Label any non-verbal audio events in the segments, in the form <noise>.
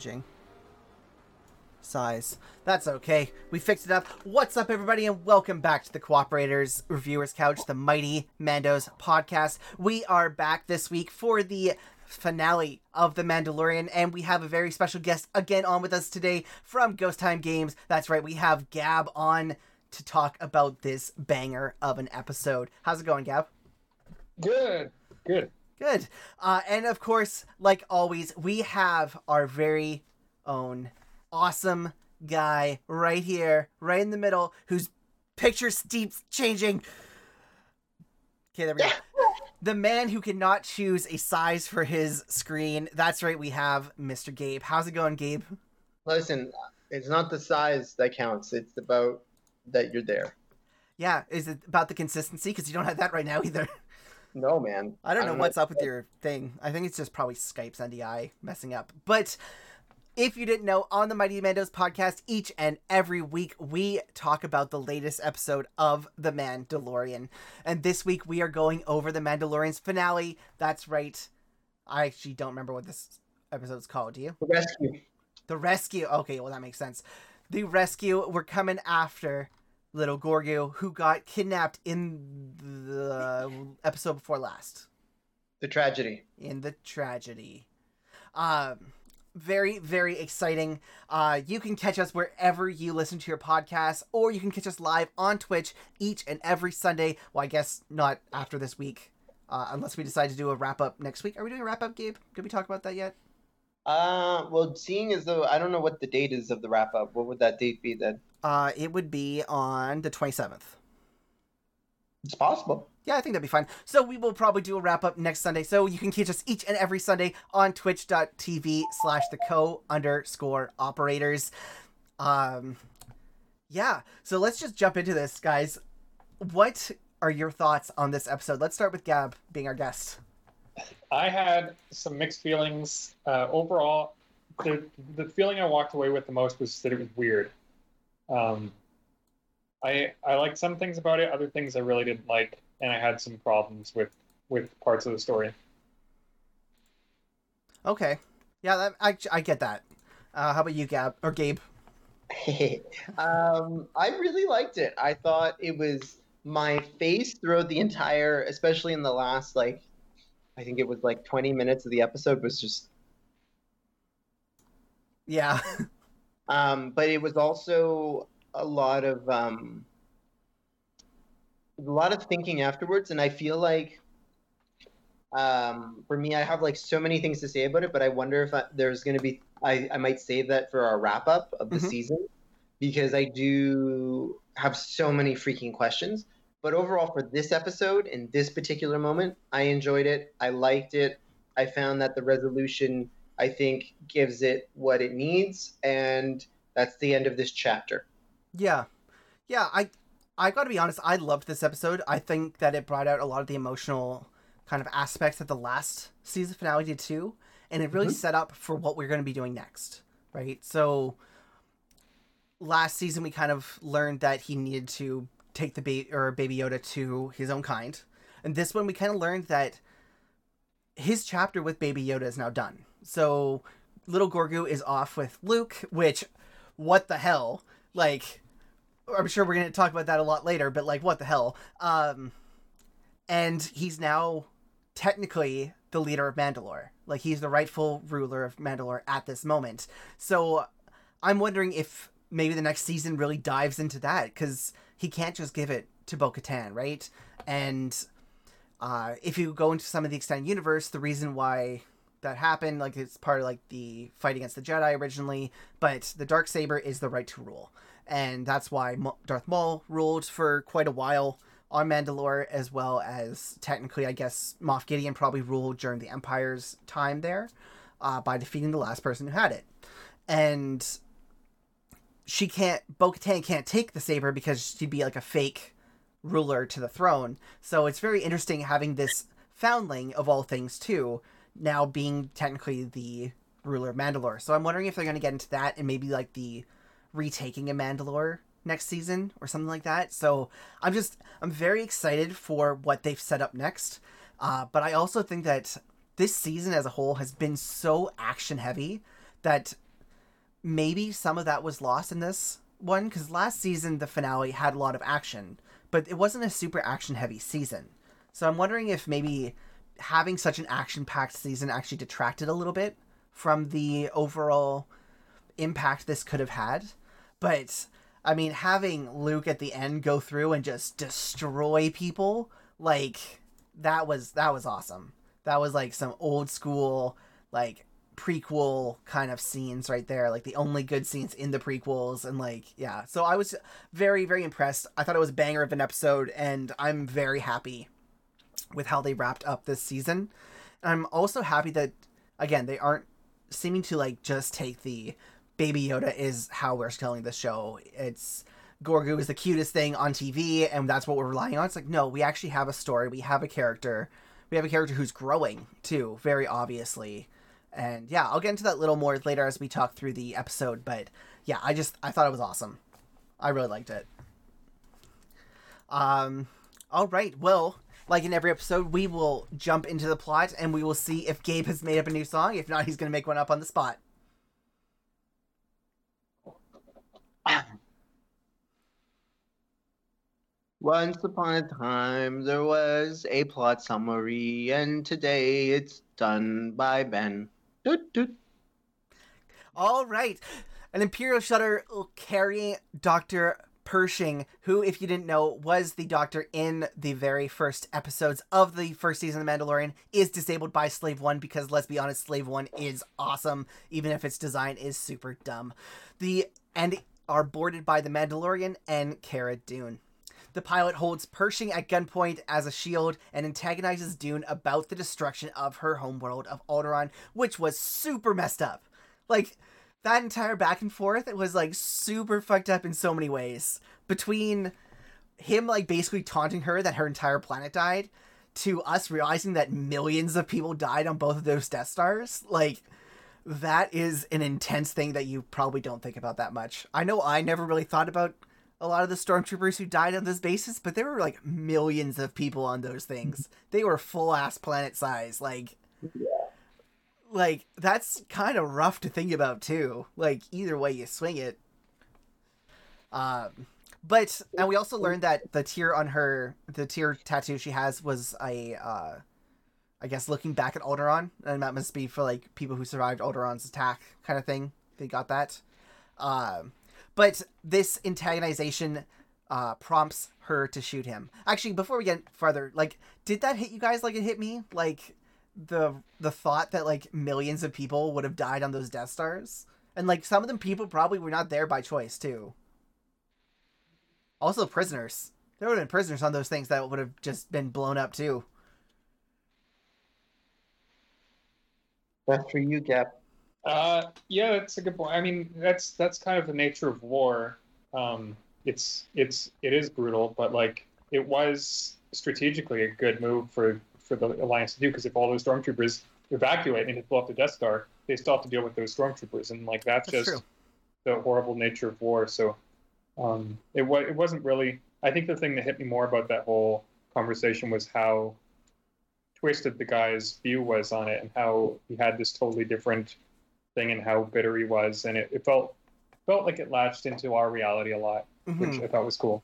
changing size. That's okay. We fixed it up. What's up, everybody, and welcome back to the Cooperators Reviewers Couch, the Mighty Mandos podcast. We are back this week for the finale of The Mandalorian, and we have a very special guest again on with us today from Ghost Time Games. That's right, we have Gab on to talk about this banger of an episode. How's it going, Gab? Good. Good. Good. Uh, and of course, like always, we have our very own awesome guy right here, right in the middle, whose picture keeps changing. Okay, there we go. the man who cannot choose a size for his screen. That's right, we have Mr. Gabe. How's it going, Gabe? Listen, it's not the size that counts. It's about that you're there. Yeah, is it about the consistency? Because you don't have that right now either. <laughs> No, man. I don't know what's up with your thing. I think it's just probably Skype's NDI messing up. But if you didn't know, on the Mighty Mandos podcast, each and every week we talk about the latest episode of The Mandalorian. And this week we are going over The Mandalorian's finale. That's right. I actually don't remember what this episode is called. Do you? The rescue. The rescue. Okay, well, that makes sense. The rescue. We're coming after little Grogu, who got kidnapped in the episode before last. The tragedy. In the tragedy. Um, very, very exciting. Uh, you can catch us wherever you listen to your podcast, or you can catch us live on Twitch each and every Sunday. Well, I guess not after this week, uh, unless we decide to do a wrap up next week. Are we doing a wrap up, Gabe? Did we talk about that yet? Uh, well, seeing as though I don't know what the date is of the wrap up, what would that date be then? Uh, it would be on the 27th. It's possible. Yeah, I think that'd be fine. So we will probably do a wrap up next Sunday. So you can catch us each and every Sunday on twitch.tv slash the co underscore operators. Um, yeah. So let's just jump into this, guys. What are your thoughts on this episode? Let's start with Gab being our guest. I had some mixed feelings. Uh, overall, the the feeling I walked away with the most was that it was weird. Um, I I liked some things about it, other things I really didn't like, and I had some problems with with parts of the story. Okay, yeah, that, I I get that. Uh, how about you, Gab or Gabe? <laughs> um, I really liked it. I thought it was my face throughout the entire, especially in the last like, I think it was like twenty minutes of the episode was just yeah. <laughs> um, but it was also a lot of um, a lot of thinking afterwards, and I feel like um, for me, I have like so many things to say about it, but I wonder if I, there's going to be I, I might save that for our wrap up of the mm-hmm. season because I do have so many freaking questions. But overall, for this episode in this particular moment, I enjoyed it. I liked it. I found that the resolution, I think, gives it what it needs, and that's the end of this chapter. Yeah, yeah. I I got to be honest. I loved this episode. I think that it brought out a lot of the emotional kind of aspects that the last season finale did too, and it really mm-hmm. set up for what we're going to be doing next. Right. So last season we kind of learned that he needed to take the baby or baby Yoda to his own kind, and this one we kind of learned that his chapter with baby Yoda is now done. So little Gorgu is off with Luke, which what the hell? Like, I'm sure we're gonna talk about that a lot later, but like, what the hell? Um, and he's now technically the leader of Mandalore. Like, he's the rightful ruler of Mandalore at this moment. So, I'm wondering if maybe the next season really dives into that because he can't just give it to Bo Katan, right? And uh, if you go into some of the extended universe, the reason why that happened, like it's part of like the fight against the Jedi originally, but the dark saber is the right to rule and that's why Darth Maul ruled for quite a while on Mandalore, as well as technically, I guess Moff Gideon probably ruled during the Empire's time there uh, by defeating the last person who had it, and she can't. Bo Katan can't take the saber because she'd be like a fake ruler to the throne. So it's very interesting having this foundling of all things too now being technically the ruler of Mandalore. So I'm wondering if they're going to get into that and maybe like the retaking of Mandalore next season or something like that. So I'm just I'm very excited for what they've set up next. Uh, but I also think that this season as a whole has been so action heavy that maybe some of that was lost in this one because last season the finale had a lot of action, but it wasn't a super action heavy season. So I'm wondering if maybe having such an action packed season actually detracted a little bit from the overall impact this could have had. But I mean, having Luke at the end go through and just destroy people, like that was that was awesome. That was like some old school like prequel kind of scenes right there, like the only good scenes in the prequels and like yeah. So I was very very impressed. I thought it was a banger of an episode and I'm very happy with how they wrapped up this season. I'm also happy that again, they aren't seeming to like just take the Baby Yoda is how we're telling the show. It's Grogu is the cutest thing on TV, and that's what we're relying on. It's like, no, we actually have a story. We have a character. We have a character who's growing, too, very obviously. And yeah, I'll get into that little more later as we talk through the episode. But yeah, I just, I thought it was awesome. I really liked it. Um, all right. Well, like in every episode, we will jump into the plot and we will see if Gabe has made up a new song. If not, he's going to make one up on the spot. Once upon a time, there was a plot summary, and today it's done by Ben. Doot, doot. All right. An Imperial shuttle carrying Dr. Pershing, who, if you didn't know, was the doctor in the very first episodes of the first season of The Mandalorian, is disabled by Slave One because, let's be honest, Slave One is awesome, even if its design is super dumb. The and are boarded by the Mandalorian and Cara Dune. The pilot holds Pershing at gunpoint as a shield and antagonizes Dune about the destruction of her homeworld of Alderaan, which was super messed up. Like, that entire back and forth, it was like super fucked up in so many ways. Between him, like, basically taunting her that her entire planet died, to us realizing that millions of people died on both of those Death Stars. Like, that is an intense thing that you probably don't think about that much. I know I never really thought about a lot of the stormtroopers who died on those bases, but there were like millions of people on those things. they were full ass planet size. Like, Yeah. like that's kind of rough to think about too. Like either way you swing it. Um, but and we also learned that the tear on her, the tear tattoo she has was a, uh, I guess looking back at Alderaan, and that must be for like people who survived Alderaan's attack kind of thing. They got that. Um, but this antagonization uh, prompts her to shoot him. Actually, before we get farther, like, did that hit you guys like it hit me? Like the the thought that like millions of people would have died on those Death Stars, and like some of them people probably were not there by choice too. Also, prisoners. There would have been prisoners on those things that would have just been blown up too. That's for you, Gab. Uh, yeah, that's a good point. I mean, that's that's kind of the nature of war. Um, it's it's it is brutal, but like it was strategically a good move for for the alliance to do because if all those stormtroopers evacuate and blow up the Death Star, they still have to deal with those stormtroopers, and like that's, That's just true. the horrible nature of war. So um, it was it wasn't really. I think the thing that hit me more about that whole conversation was how twisted the guy's view was on it, and how he had this totally different thing, and how bitter he was, and it, it felt felt like it latched into our reality a lot, Mhm. which I thought was cool.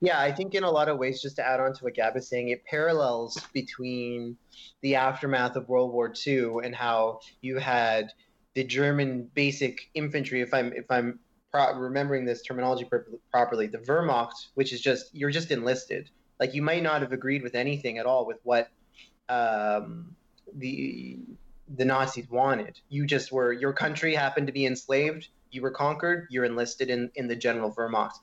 Yeah, I think in a lot of ways, just to add on to what Gab is saying, it parallels between the aftermath of World War II and how you had the German basic infantry. If I'm if I'm pro- remembering this terminology pro- properly, the Wehrmacht, which is just you're just enlisted. Like you might not have agreed with anything at all with what um, the the Nazis wanted. You just were your country happened to be enslaved. You were conquered. You're enlisted in in the General Wehrmacht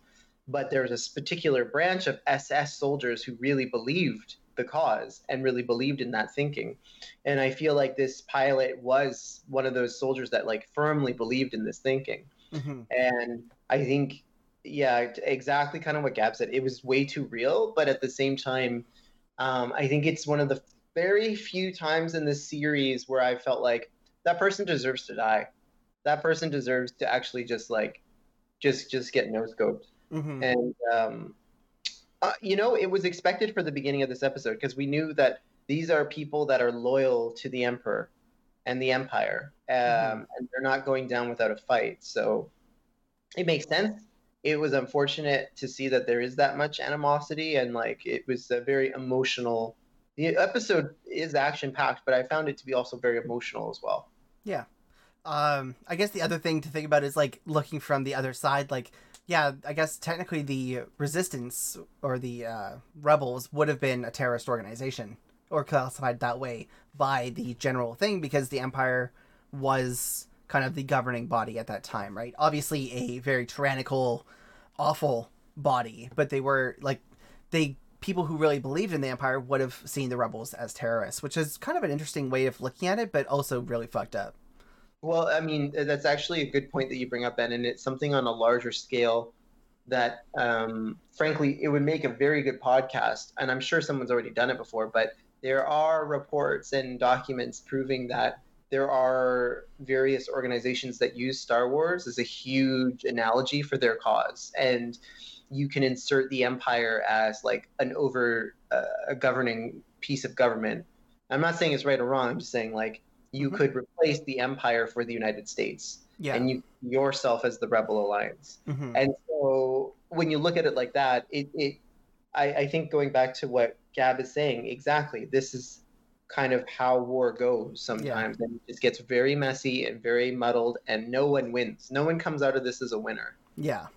but there's this particular branch of SS soldiers who really believed the cause and really believed in that thinking. And I feel like this pilot was one of those soldiers that like firmly believed in this thinking. Mhm. And I think, yeah, exactly kind of what Gab said. It was way too real, but at the same time, um, I think it's one of the very few times in this series where I felt like that person deserves to die. That person deserves to actually just like, just just get no scoped Mhm. and um, uh, you know it was expected for the beginning of this episode because we knew that these are people that are loyal to the emperor and the Empire, um, Mhm. and they're not going down without a fight. So it makes sense. It was unfortunate to see that there is that much animosity, and like it was a very emotional. The episode is action packed, but I found it to be also very emotional as well. Yeah. Um, I guess the other thing to think about is like looking from the other side. Like, yeah, I guess technically the resistance or the uh, rebels would have been a terrorist organization or classified that way by the general thing because the empire was kind of the governing body at that time, right? Obviously, a very tyrannical, awful body, but they were like they people who really believed in the empire would have seen the rebels as terrorists, which is kind of an interesting way of looking at it, but also really fucked up. Well, I mean, that's actually a good point that you bring up, Ben, and it's something on a larger scale that, um, frankly, it would make a very good podcast. And I'm sure someone's already done it before, but there are reports and documents proving that there are various organizations that use Star Wars as a huge analogy for their cause. And you can insert the Empire as like an over uh, a governing piece of government. I'm not saying it's right or wrong. I'm just saying like you Mhm. could replace the Empire for the United States, Yeah. and you yourself as the Rebel Alliance. Mhm. And so when you look at it like that, it, it I, I think going back to what Gab is saying, exactly, this is kind of how war goes sometimes. Yeah. And it just gets very messy and very muddled and no one wins. No one comes out of this as a winner. Yeah.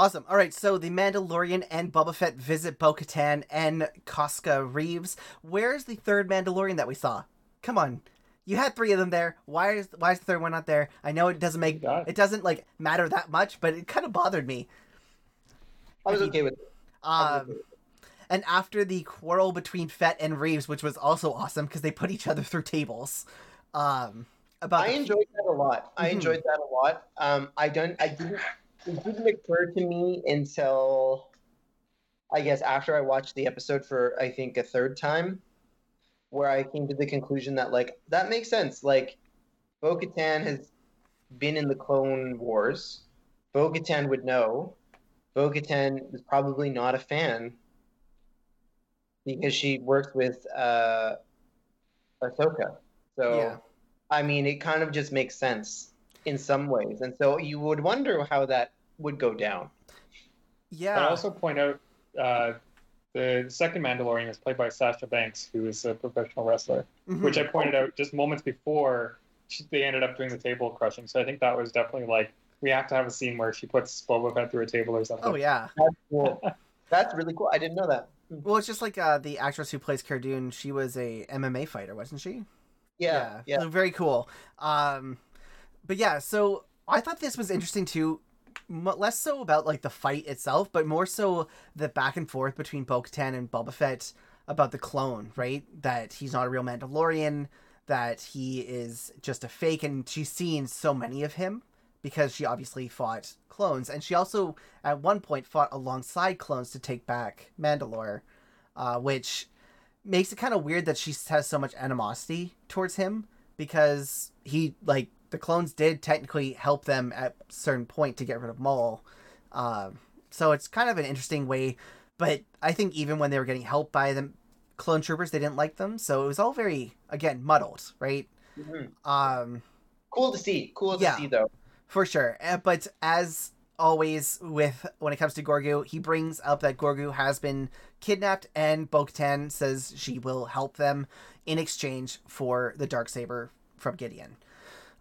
Awesome. All right, so the Mandalorian and Boba Fett visit Bo Katan and Koska Reeves. Where's the third Mandalorian that we saw? Come on. You had three of them there. Why is why is the third one not there? I know it doesn't make it doesn't like matter that much, but it kind of bothered me. I was okay with it. Um, okay with it. and after the quarrel between Fett and Reeves, which was also awesome because they put each other through tables. Um, about I enjoyed that a lot. I Mhm. enjoyed that a lot. Um, I don't. I didn't. It didn't occur to me until, I guess, after I watched the episode for I think a third time, where I came to the conclusion that like that makes sense. Like, Bo-Katan has been in the Clone Wars. Bo-Katan would know. Bo-Katan is probably not a fan because she worked with uh, Ahsoka. So. Yeah. I mean, it kind of just makes sense in some ways. And so you would wonder how that would go down. yeah. But I also point out uh, the second Mandalorian is played by Sasha Banks, who is a professional wrestler, Mhm. which I pointed out just moments before she, they ended up doing the table crushing. So I think that was definitely like we have to have a scene where she puts Boba Fett through a table or something. Oh yeah. That's cool. <laughs> That's really cool. I didn't know that. Well, it's just like uh, the actress who plays Cara Dune. She was a MMA fighter, wasn't she? Yeah, yeah. So very cool. Um, but yeah, so I thought this was interesting too. Less so about like the fight itself, but more so the back and forth between Bo-Katan and Boba Fett about the clone, right? That he's not a real Mandalorian, that he is just a fake, and she's seen so many of him because she obviously fought clones, and she also at one point fought alongside clones to take back Mandalore, uh, which makes it kind of weird that she has so much animosity towards him because he like the clones did technically help them at a certain point to get rid of Maul. Um, so it's kind of an interesting way, but I think even when they were getting helped by the clone troopers, they didn't like them. So it was all very again muddled, right? Mhm. Um, Cool to see. Cool to Yeah. see, though. for sure. Uh, But as always with when it comes to Gorgu, he brings up that Gorgu has been kidnapped and Bo-Katan says she will help them in exchange for the dark saber from Gideon.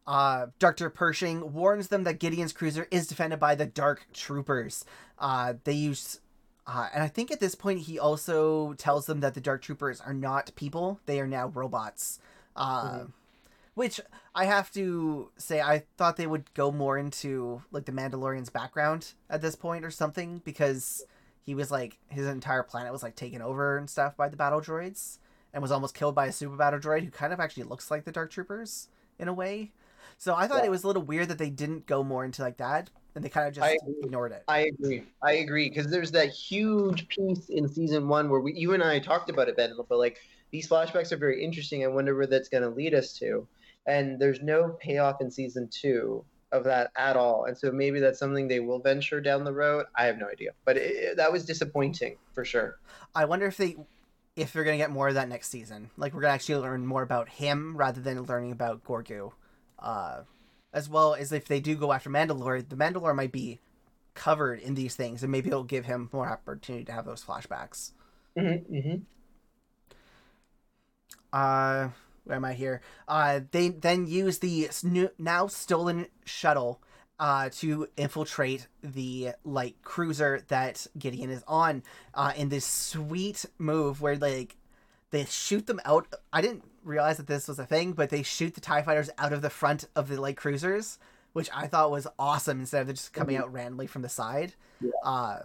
Uh, Dr. Pershing warns them that Gideon's cruiser is defended by the Dark Troopers. Uh, they use, uh, and I think at this point he also tells them that the Dark Troopers are not people; they are now robots. Uh, Mhm. Which I have to say, I thought they would go more into like the Mandalorian's background at this point or something because he was like his entire planet was like taken over and stuff by the battle droids and was almost killed by a super battle droid who kind of actually looks like the Dark Troopers in a way. So I thought Yeah. it was a little weird that they didn't go more into like that and they kind of just ignored it. I agree. I agree because there's that huge piece in season one where we, you and I talked about it, Ben. But like these flashbacks are very interesting. I wonder where that's going to lead us to. And there's no payoff in season two of that at all. And so maybe that's something they will venture down the road. I have no idea, but it, that was disappointing for sure. I wonder if they if they're gonna get more of that next season. Like we're gonna actually learn more about him rather than learning about Gorgu. Uh, as well as if they do go after Mandalore, the Mandalore might be covered in these things, and maybe it'll give him more opportunity to have those flashbacks. Mm-hmm, mm-hmm. Uh, where am I here? Uh, they then use the new- now stolen shuttle uh, to infiltrate the light cruiser that Gideon is on uh, in this sweet move where like they shoot them out. I didn't realize that this was a thing, but they shoot the Tie Fighters out of the front of the light cruisers, which I thought was awesome. Instead of just coming out randomly from the side. Yeah. Uh,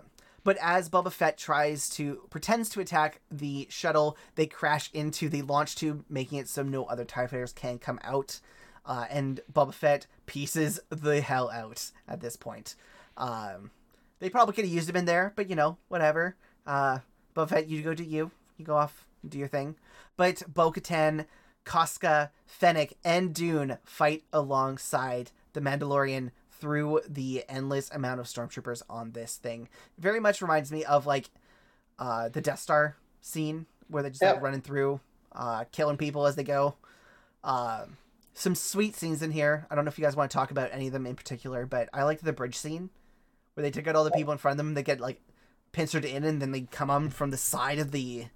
but as Boba Fett tries to pretends to attack the shuttle, they crash into the launch tube, making it so no other TIE fighters can come out. Uh, and Boba Fett pieces the hell out at this point. Um, they probably could have used him in there, but you know, whatever. Uh, Boba Fett, you go do you. You go off, do your thing. But Bo Katan, Koska, Fennec, and Dune fight alongside the Mandalorian through the endless amount of stormtroopers on this thing. Very much reminds me of like uh, the Death Star scene where they're just like running through, uh, killing people as they go. Um some sweet scenes in here. I don't know if you guys want to talk about any of them in particular, but I liked the bridge scene where they took out all the people in front of them. They get like pincered in, and then they come on from the side of the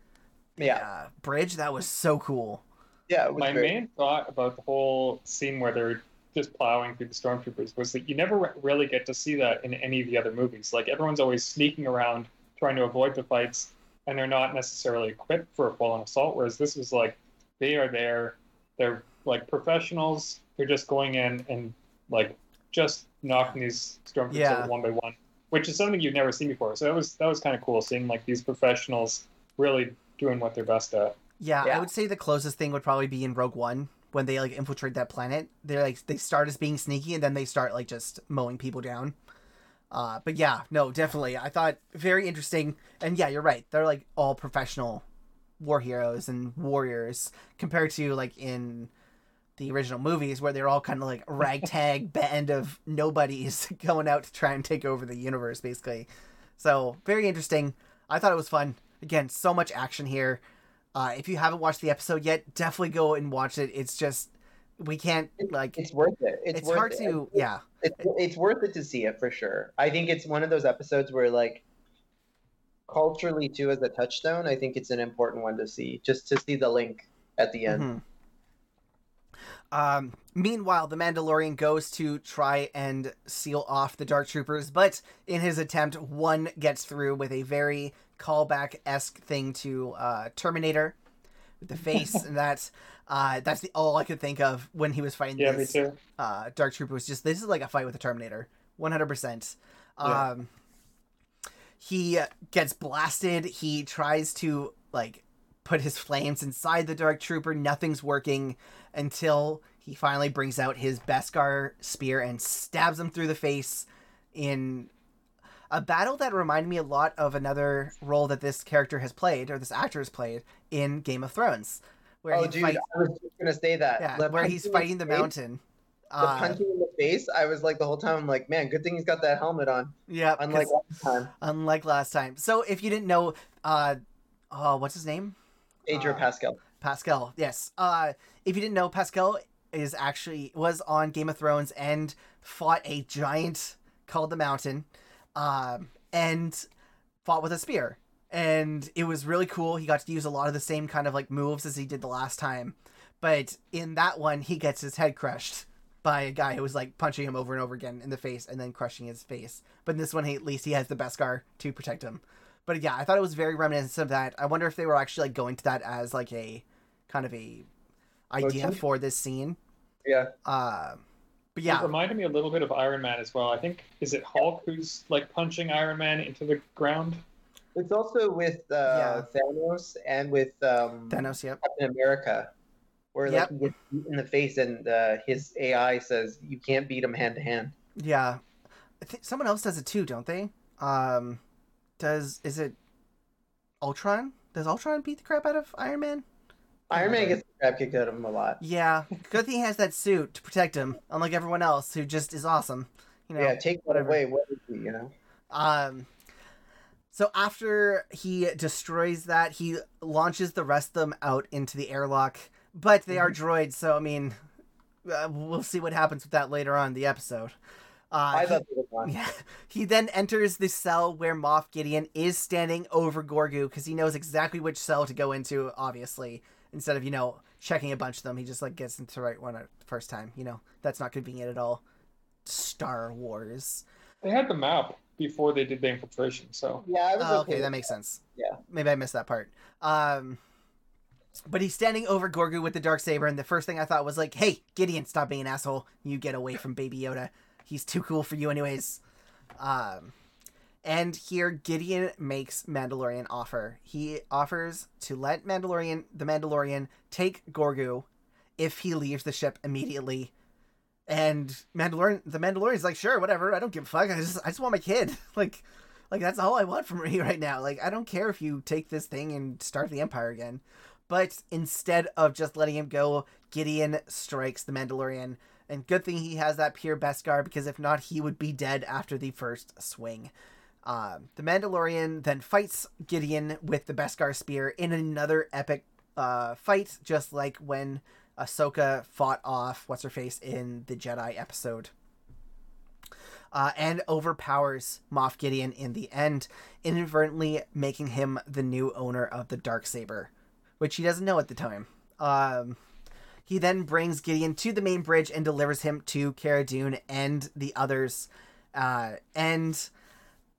Yeah, uh, bridge. That was so cool. yeah. It was My great. main thought about the whole scene where they're just plowing through the stormtroopers was that you never re- really get to see that in any of the other movies. Like everyone's always sneaking around trying to avoid the fights, and they're not necessarily equipped for a full-on assault. Whereas this was like they are there, they're like professionals. They're just going in and like just knocking these stormtroopers Yeah. out one by one, which is something you've never seen before. So that was that was kind of cool seeing like these professionals really doing what they're best at. Yeah, I would say the closest thing would probably be in Rogue One when they like infiltrate that planet. They're like they start as being sneaky and then they start like just mowing people down. Uh, but yeah, no, definitely. I thought very interesting. And yeah, you're right. They're like all professional war heroes and warriors compared to like in the original movies where they're all kind of like a ragtag <laughs> band of nobodies <laughs> going out to try and take over the universe basically. So, very interesting. I thought it was fun. Again, so much action here. Uh, if you haven't watched the episode yet, definitely go and watch it. It's just we can't like It's worth it. It's, it's, worth hard it. to yeah. It's, it's worth it to see it for sure. I think it's one of those episodes where like culturally too as a touchstone, I think it's an important one to see. Just to see the link at the end. Mhm. Um, meanwhile, the Mandalorian goes to try and seal off the Dark Troopers, but in his attempt, one gets through with a very callback esque thing to uh, Terminator with the face, <laughs> and that's uh, that's the all I could think of when he was fighting Yeah, this uh, Dark Trooper. Was just this is like a fight with a Terminator, one hundred percent. Um, he gets blasted. He tries to like put his flames inside the Dark Trooper. Nothing's working until he finally brings out his Beskar spear and stabs him through the face in a battle that reminded me a lot of another role that this character has played or this actor has played in Game of Thrones, where Oh, dude, fights, I was just gonna say that. yeah, The where he's fighting the mountain. The Uh, punching in the face, I was like the whole time, I'm like, man, good thing he's got that helmet on. yeah, Unlike last time, unlike last time. So if you didn't know, uh, oh, what's his name? Adrian Uh, Pascal. Pascal. Yes. Uh, if you didn't know, Pascal is actually was on Game of Thrones and fought a giant called the Mountain, um, and fought with a spear. And it was really cool. He got to use a lot of the same kind of like moves as he did the last time, but in that one, he gets his head crushed by a guy who was like punching him over and over again in the face and then crushing his face. But in this one, he, at least he has the Beskar to protect him. But yeah, I thought it was very reminiscent of that. I wonder if they were actually like going to that as like a kind of a idea Motion? for this scene. Yeah. Uh, but It yeah, reminded me a little bit of Iron Man as well. I think is it Hulk who's like punching Iron Man into the ground? It's also with uh, Thanos and with um, Thanos. Yep. Captain America, where Yep. like he gets beat in the face and uh, his AI says you can't beat him hand to hand. Yeah, I think someone else does it too, don't they? Um, does is it Ultron? Does Ultron beat the crap out of Iron Man? Iron Man gets the crap kicked out of him a lot. Yeah, good thing he has that suit to protect him, unlike everyone else who just is awesome. You know. yeah, take that whatever. away. What is he? You know? Um. So after he destroys that, he launches the rest of them out into the airlock. But they are droids, so I mean, uh, we'll see what happens with that later on in the episode. Uh, I he- thought it was fun. yeah. <laughs> He then enters the cell where Moff Gideon is standing over Gorgu because he knows exactly which cell to go into, obviously. Instead of, you know, checking a bunch of them, he just like gets into the right one at the first time. You know, that's not convenient at all. Star Wars. They had the map before they did the infiltration, so Yeah, I was Oh, okay. okay, that makes sense. Yeah. Maybe I missed that part. Um but he's standing over Gorgu with the dark saber, and the first thing I thought was like, "Hey, Gideon, stop being an asshole! You get away from Baby Yoda. He's too cool for you, anyways." Um, and here Gideon makes Mandalorian offer. He offers to let Mandalorian, the Mandalorian, take Gorgu if he leaves the ship immediately. And Mandalorian, the Mandalorian's like, "Sure, whatever. I don't give a fuck. I just, I just want my kid. <laughs> like, like that's all I want from <laughs> you right now. Like, I don't care if you take this thing and start the Empire again." But instead of just letting him go, Gideon strikes the Mandalorian. And good thing he has that pure Beskar because if not, he would be dead after the first swing. Um, the Mandalorian then fights Gideon with the Beskar spear in another epic uh, fight, just like when Ahsoka fought off what's her face in the Jedi episode. Uh, and overpowers Moff Gideon in the end, inadvertently making him the new owner of the dark saber, which he doesn't know at the time. Um, he then brings Gideon to the main bridge and delivers him to Cara Dune and the others. Uh, and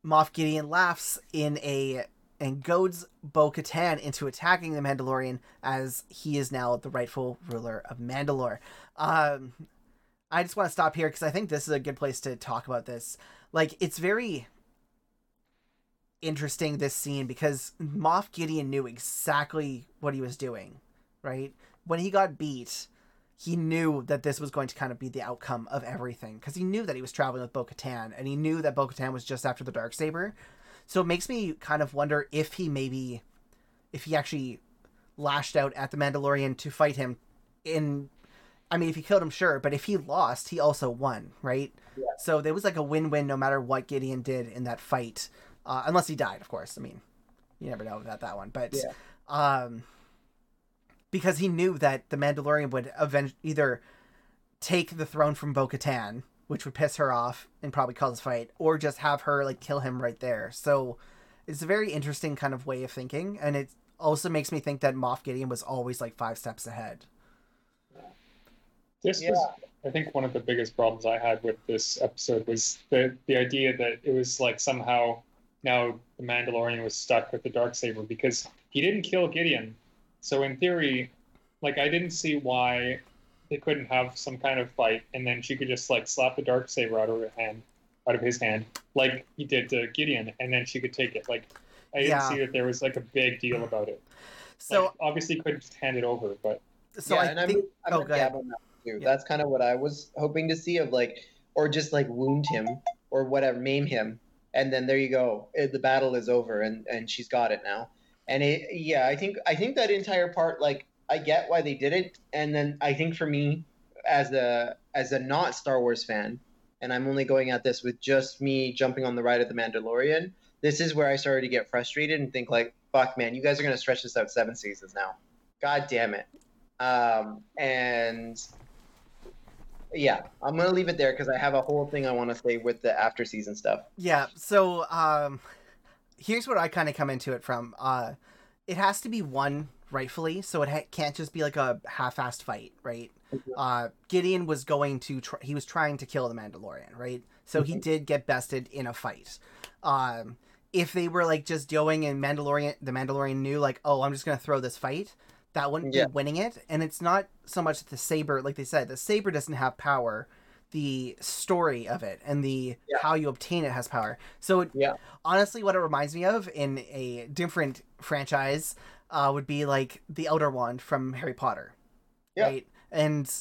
Moff Gideon laughs in a and goads Bo Katan into attacking the Mandalorian as he is now the rightful ruler of Mandalore. Um, I just want to stop here because I think this is a good place to talk about this. Like, it's very interesting this scene because Moff Gideon knew exactly what he was doing, right? When he got beat, he knew that this was going to kind of be the outcome of everything because he knew that he was traveling with Bo Katan and he knew that Bo Katan was just after the dark saber. So it makes me kind of wonder if he maybe, if he actually lashed out at the Mandalorian to fight him. In, I mean, if he killed him, sure, but if he lost, he also won, right? Yeah. So there was like a win-win no matter what Gideon did in that fight, uh, unless he died, of course. I mean, you never know about that one, but Yeah. um, because he knew that the Mandalorian would avenge either take the throne from Bo Katan, which would piss her off and probably cause a fight, or just have her like kill him right there. So it's a very interesting kind of way of thinking, and it also makes me think that Moff Gideon was always like five steps ahead. This Yeah. was, I think, one of the biggest problems I had with this episode was the the idea that it was like somehow now the Mandalorian was stuck with the dark saber because he didn't kill Gideon. So in theory, like I didn't see why they couldn't have some kind of fight, and then she could just like slap the dark saber out of her hand, out of his hand, like he did to Gideon, and then she could take it. Like I didn't Yeah. see that there was like a big deal about it. So like, obviously couldn't just hand it over, but so yeah, I and think I'm, oh, I'm go with ahead. Gab on that too. Yeah. That's kind of what I was hoping to see of like, or just like wound him or whatever, maim him, and then there you go. Eh, The battle is over, and and she's got it now. And it, yeah, I think I think that entire part, like, I get why they did it, and then I think for me, as a as a not Star Wars fan, and I'm only going at this with just me jumping on the ride of the Mandalorian. This is where I started to get frustrated and think like, fuck, man, you guys are gonna stretch this out seven seasons now. God damn it. Um, and yeah, I'm gonna leave it there because I have a whole thing I want to say with the after season stuff. Yeah, so um here's what I kind of come into it from. Uh it has to be won rightfully, so it ha- can't just be like a half-assed fight, right? Uh Gideon was going to tr- he was trying to kill the Mandalorian, right? So he Mhm. did get bested in a fight. Um if they were like just going and Mandalorian the Mandalorian knew like, "Oh, I'm just going to throw this fight." That wouldn't Yeah. be winning it, and it's not so much the saber, like they said, the saber doesn't have power. The story of it and the Yeah. how you obtain it has power. So it, Yeah. honestly, what it reminds me of in a different franchise uh, would be like the Elder Wand from Harry Potter, Yeah. right? And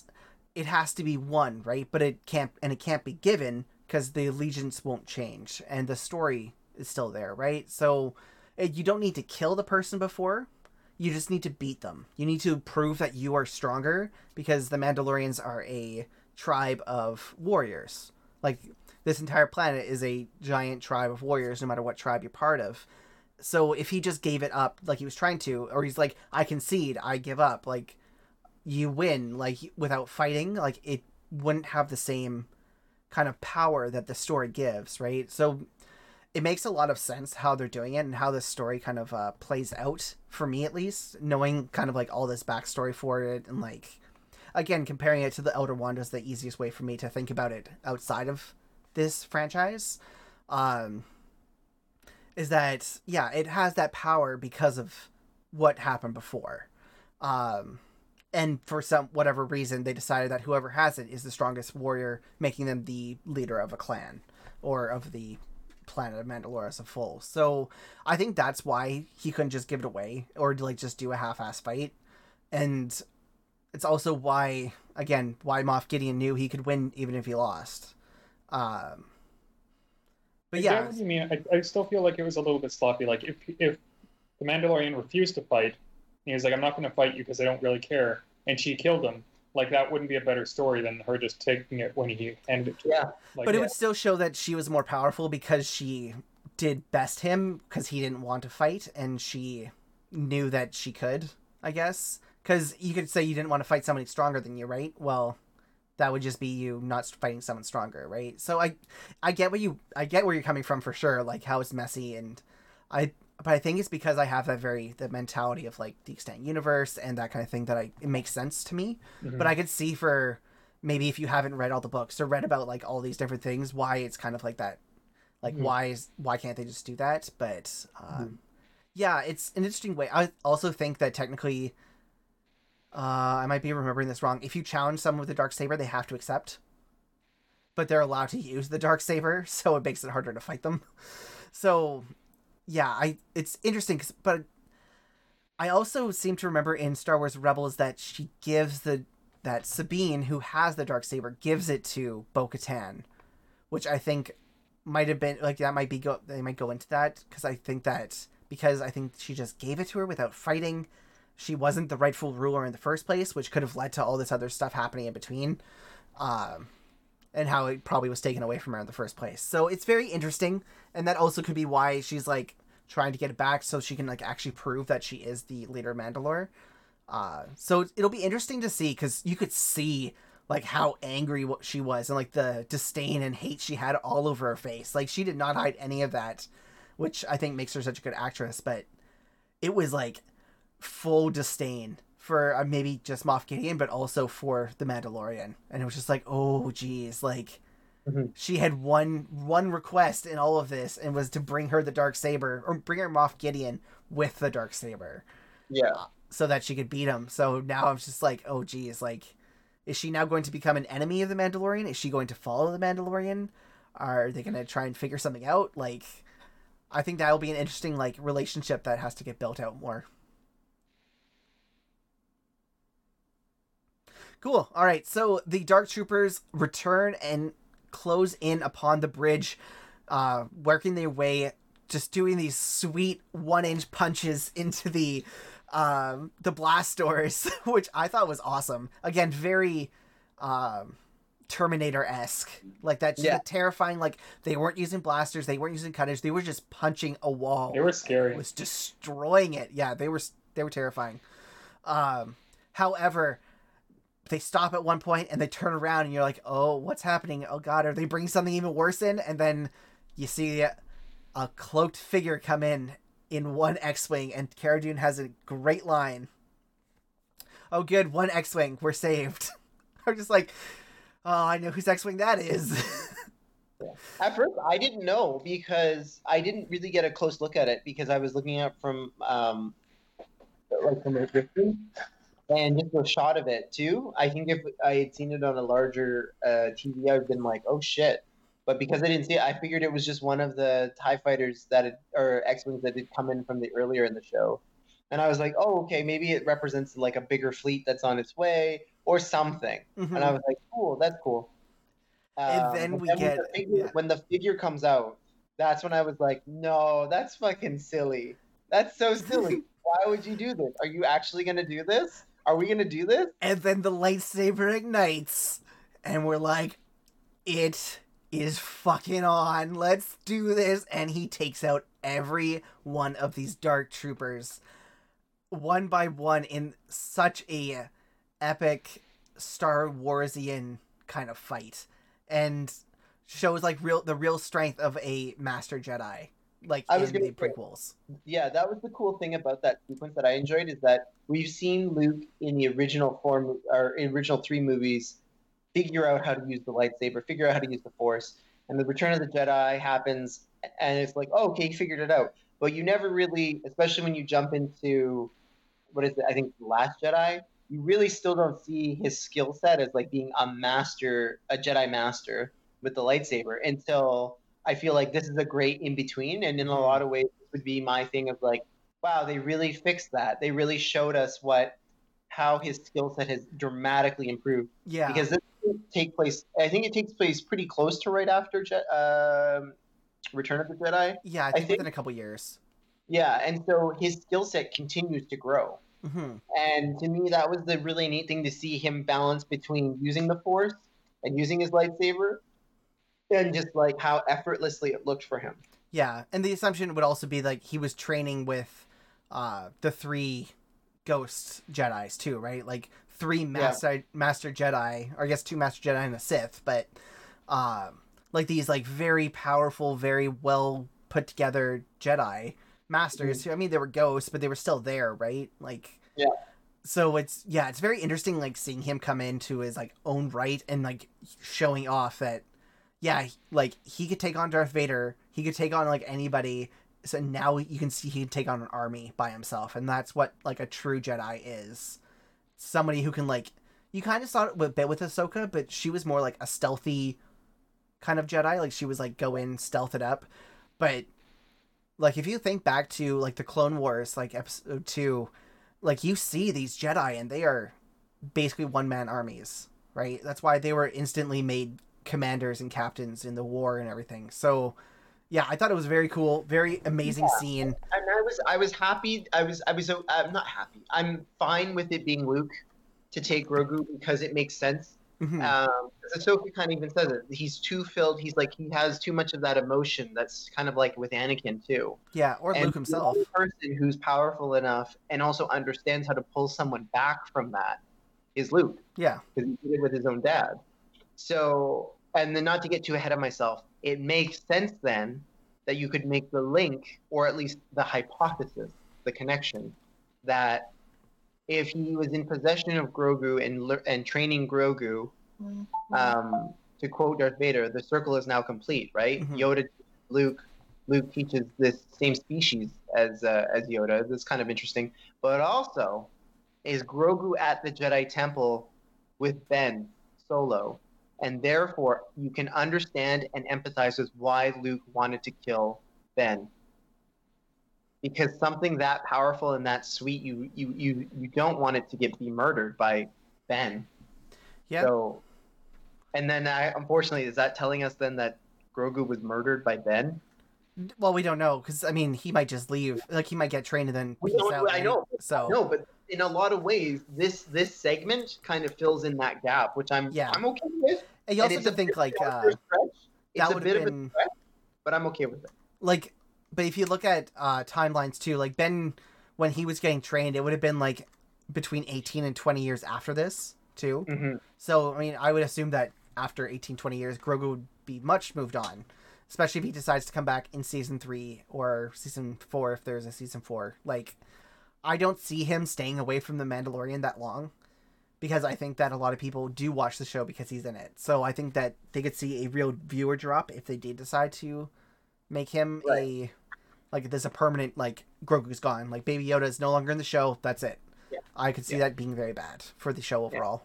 it has to be one, right? But it can't, and it can't be given because the allegiance won't change, and the story is still there, right? So it, you don't need to kill the person before. You just need to beat them. You need to prove that you are stronger because the Mandalorians are a tribe of warriors. Like this entire planet is a giant tribe of warriors, no matter what tribe you're part of. so if he just gave it up like he was trying to, or he's like, I concede, I give up, like you win, like without fighting, like it wouldn't have the same kind of power that the story gives, right? So it makes a lot of sense how they're doing it and how this story kind of uh, plays out for me at least, knowing kind of like all this backstory for it and like again comparing it to the Elder Wand is the easiest way for me to think about it outside of this franchise. Um, is that yeah, it has that power because of what happened before. Um, and for some whatever reason they decided that whoever has it is the strongest warrior, making them the leader of a clan or of the planet of Mandalore as a full. So I think that's why he couldn't just give it away or like just do a half-ass fight. And it's also why again why Moff Gideon knew he could win even if he lost. Um, but yeah, get what mean. I, I still feel like it was a little bit sloppy. Like if if the Mandalorian refused to fight, he was like, "I'm not going to fight you because I don't really care," and she killed him. Like that wouldn't be a better story than her just taking it when he handed it to Yeah. her. Like, but it would still show that she was more powerful because she did best him because he didn't want to fight and she knew that she could i guess because you could say you didn't want to fight somebody stronger than you right well that would just be you not fighting someone stronger right so i i get what you i get where you're coming from for sure like how it's messy and i but i think it's because i have that very the mentality of like the extent universe and that kind of thing that i it makes sense to me Mhm. but I could see for maybe if you haven't read all the books or read about like all these different things, why it's kind of like that. Like Mhm. why is why can't they just do that? But um, yeah, it's an interesting way. I also think that technically, uh, I might be remembering this wrong. If you challenge someone with the dark saber, they have to accept, but they're allowed to use the dark saber, <laughs> so it makes it harder to fight them. So yeah, I it's interesting, but I also seem to remember in Star Wars Rebels that she gives the that Sabine, who has the dark saber, gives it to Bo Katan, which I think might have been like that might be go they might go into that because I think that because I think she just gave it to her without fighting, she wasn't the rightful ruler in the first place, which could have led to all this other stuff happening in between, um, and how it probably was taken away from her in the first place. So it's very interesting, and that also could be why she's like trying to get it back so she can like actually prove that she is the leader of Mandalore. Uh, so it'll be interesting to see because you could see like how angry she was and like the disdain and hate she had all over her face. Like she did not hide any of that, which I think makes her such a good actress. But it was like full disdain for uh, maybe just Moff Gideon, but also for the Mandalorian. And it was just like, oh geez, like Mhm. she had one one request in all of this and was to bring her the dark saber or bring her Moff Gideon with the dark saber Yeah. so that she could beat him. So now I'm just like, oh geez, like, is she now going to become an enemy of the Mandalorian? Is she going to follow the Mandalorian? Are they going to try and figure something out? Like, I think that'll be an interesting like relationship that has to get built out more. Cool. All right. So the Dark Troopers return and close in upon the bridge, uh, working their way, just doing these sweet one-inch punches into the um, the blast doors, <laughs> which I thought was awesome. Again, very um, Terminator esque, like that. Yeah. terrifying. Like they weren't using blasters, they weren't using cutters, they were just punching a wall They were scary. was destroying it. Yeah, they were they were terrifying. Um, however, they stop at one point and they turn around and you're like, "Oh, what's happening? Oh God, are they bringing something even worse in?" And then you see a, cloaked figure come in in one X-wing, and Cara Dune has a great line. Oh, good, one X-wing, we're saved. <laughs> I'm just like, oh, I know whose X-wing that is. At first, I didn't know because I didn't really get a close look at it because I was looking at from um, like from a distance and just a shot of it too. I think if I had seen it on a larger uh, TV, I'd been like, "Oh shit!" But because I didn't see it, I figured it was just one of the Tie fighters that had, or X wings that had come in from the earlier in the show. And I was like, "Oh, okay, maybe it represents like a bigger fleet that's on its way or something." Mhm. and I was like, "Cool, that's cool." And Um, then we when get- the figure, yeah. when the figure comes out. That's when I was like, "No, that's fucking silly. That's so silly. <laughs> Why would you do this? Are you actually gonna do this? Are we gonna do this?" and then the lightsaber ignites and we're like it is fucking on. Let's do this. And he takes out every one of these dark troopers one by one in such a epic Star Warsian kind of fight and shows like real the real strength of a master Jedi like I was in the gonna say- prequels. yeah, that was the cool thing about that sequence that I enjoyed is that we've seen Luke in the original form or original three movies figure out how to use the lightsaber, figure out how to use the Force, and the Return of the Jedi happens, and it's like, oh, okay, he figured it out. But you never really, especially when you jump into what is it? I think the Last Jedi. You really still don't see his skill set as like being a master, a Jedi master with the lightsaber until I feel like this is a great in between, and in a lot of ways, this would be my thing of like, wow, they really fixed that. They really showed us what how his skill set has dramatically improved Yeah. because this take place. I think it takes place pretty close to right after Je- um Return of the Jedi. yeah, I think, think- within a couple years. Yeah, and so his skill set continues to grow. hmm And to me, that was the really neat thing to see him balance between using the Force and using his lightsaber, and just like how effortlessly it looked for him. Yeah, and the assumption would also be like he was training with uh the three ghost Jedi's too, right? Like three master master Jedi, or I guess two master Jedi and a Sith, but um like these like very powerful, very well put together Jedi masters. who I mean, they were ghosts, but they were still there, right? Like Yeah. So it's yeah, it's very interesting like seeing him come into his like own right and like showing off that yeah, like he could take on Darth Vader, he could take on like anybody. So now you can see he can take on an army by himself, and that's what like a true Jedi is. Somebody who can like you kind of saw it a bit with Ahsoka, but she was more like a stealthy kind of Jedi. Like she was like go in, stealth it up. But like if you think back to like the Clone Wars, like episode two, like you see these Jedi and they are basically one man armies, right? That's why they were instantly made commanders and captains in the war and everything. So yeah, I thought it was very cool, very amazing scene. And I was I was happy. I was I was uh, I'm not happy. I'm fine with it being Luke to take Grogu because it makes sense. Mhm. Um, Ahsoka kind of even says it. He's too filled. He's like he has too much of that emotion. That's kind of like with Anakin too. yeah, or and Luke himself. The person who's powerful enough and also understands how to pull someone back from that is Luke Yeah. because he did it with his own dad. So, and then not to get too ahead of myself, it makes sense then that you could make the link, or at least the hypothesis, the connection, that if he was in possession of Grogu and and training Grogu, um, to quote Darth Vader, the circle is now complete, right? Mhm. Yoda, Luke, Luke teaches this same species as uh, as Yoda. This is kind of interesting, but also is Grogu at the Jedi Temple with Ben Solo, and therefore you can understand and empathize with why Luke wanted to kill Ben. Because something that powerful and that sweet, you you you, you don't want it to get be murdered by Ben. Yeah. So, and then I, unfortunately, is that telling us then that Grogu was murdered by Ben? Well, we don't know because I mean he might just leave. Like he might get trained and then We don't- out. I right? know. So No, but in a lot of ways, this this segment kind of fills in that gap, which I'm Yeah. I'm okay with. and you And also it's have to think like uh, stretch. It's that a would bit have of a been stretch, but I'm okay with it. like but if you look at uh timelines too like ben when he was getting trained it would have been like between 18 and 20 years after this too Mm-hmm. so i mean i would assume that after 18 20 years grogu would be much moved on especially if he decides to come back in season three or season four if there's a season four like i don't see him staying away from the mandalorian that long because i think that a lot of people do watch the show because he's in it so i think that they could see a real viewer drop if they did decide to make him a like there's a permanent like Grogu's gone. Like Baby Yoda is no longer in the show. That's it. Yeah. I could see Yeah. that being very bad for the show overall.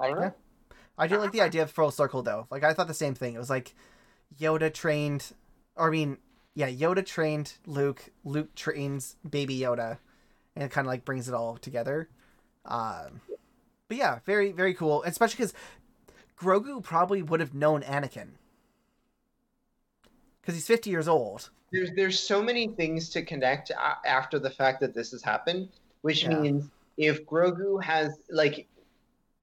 I don't know. Yeah. I do like the idea of full circle though. Like I thought the same thing. It was like Yoda trained, or I mean, yeah, Yoda trained Luke. Luke trains Baby Yoda, and it kind of like brings it all together. Um, but yeah, very very cool, especially because Grogu probably would have known Anakin because he's fifty years old. There's there's so many things to connect after the fact that this has happened, which Yeah. means if Grogu has like,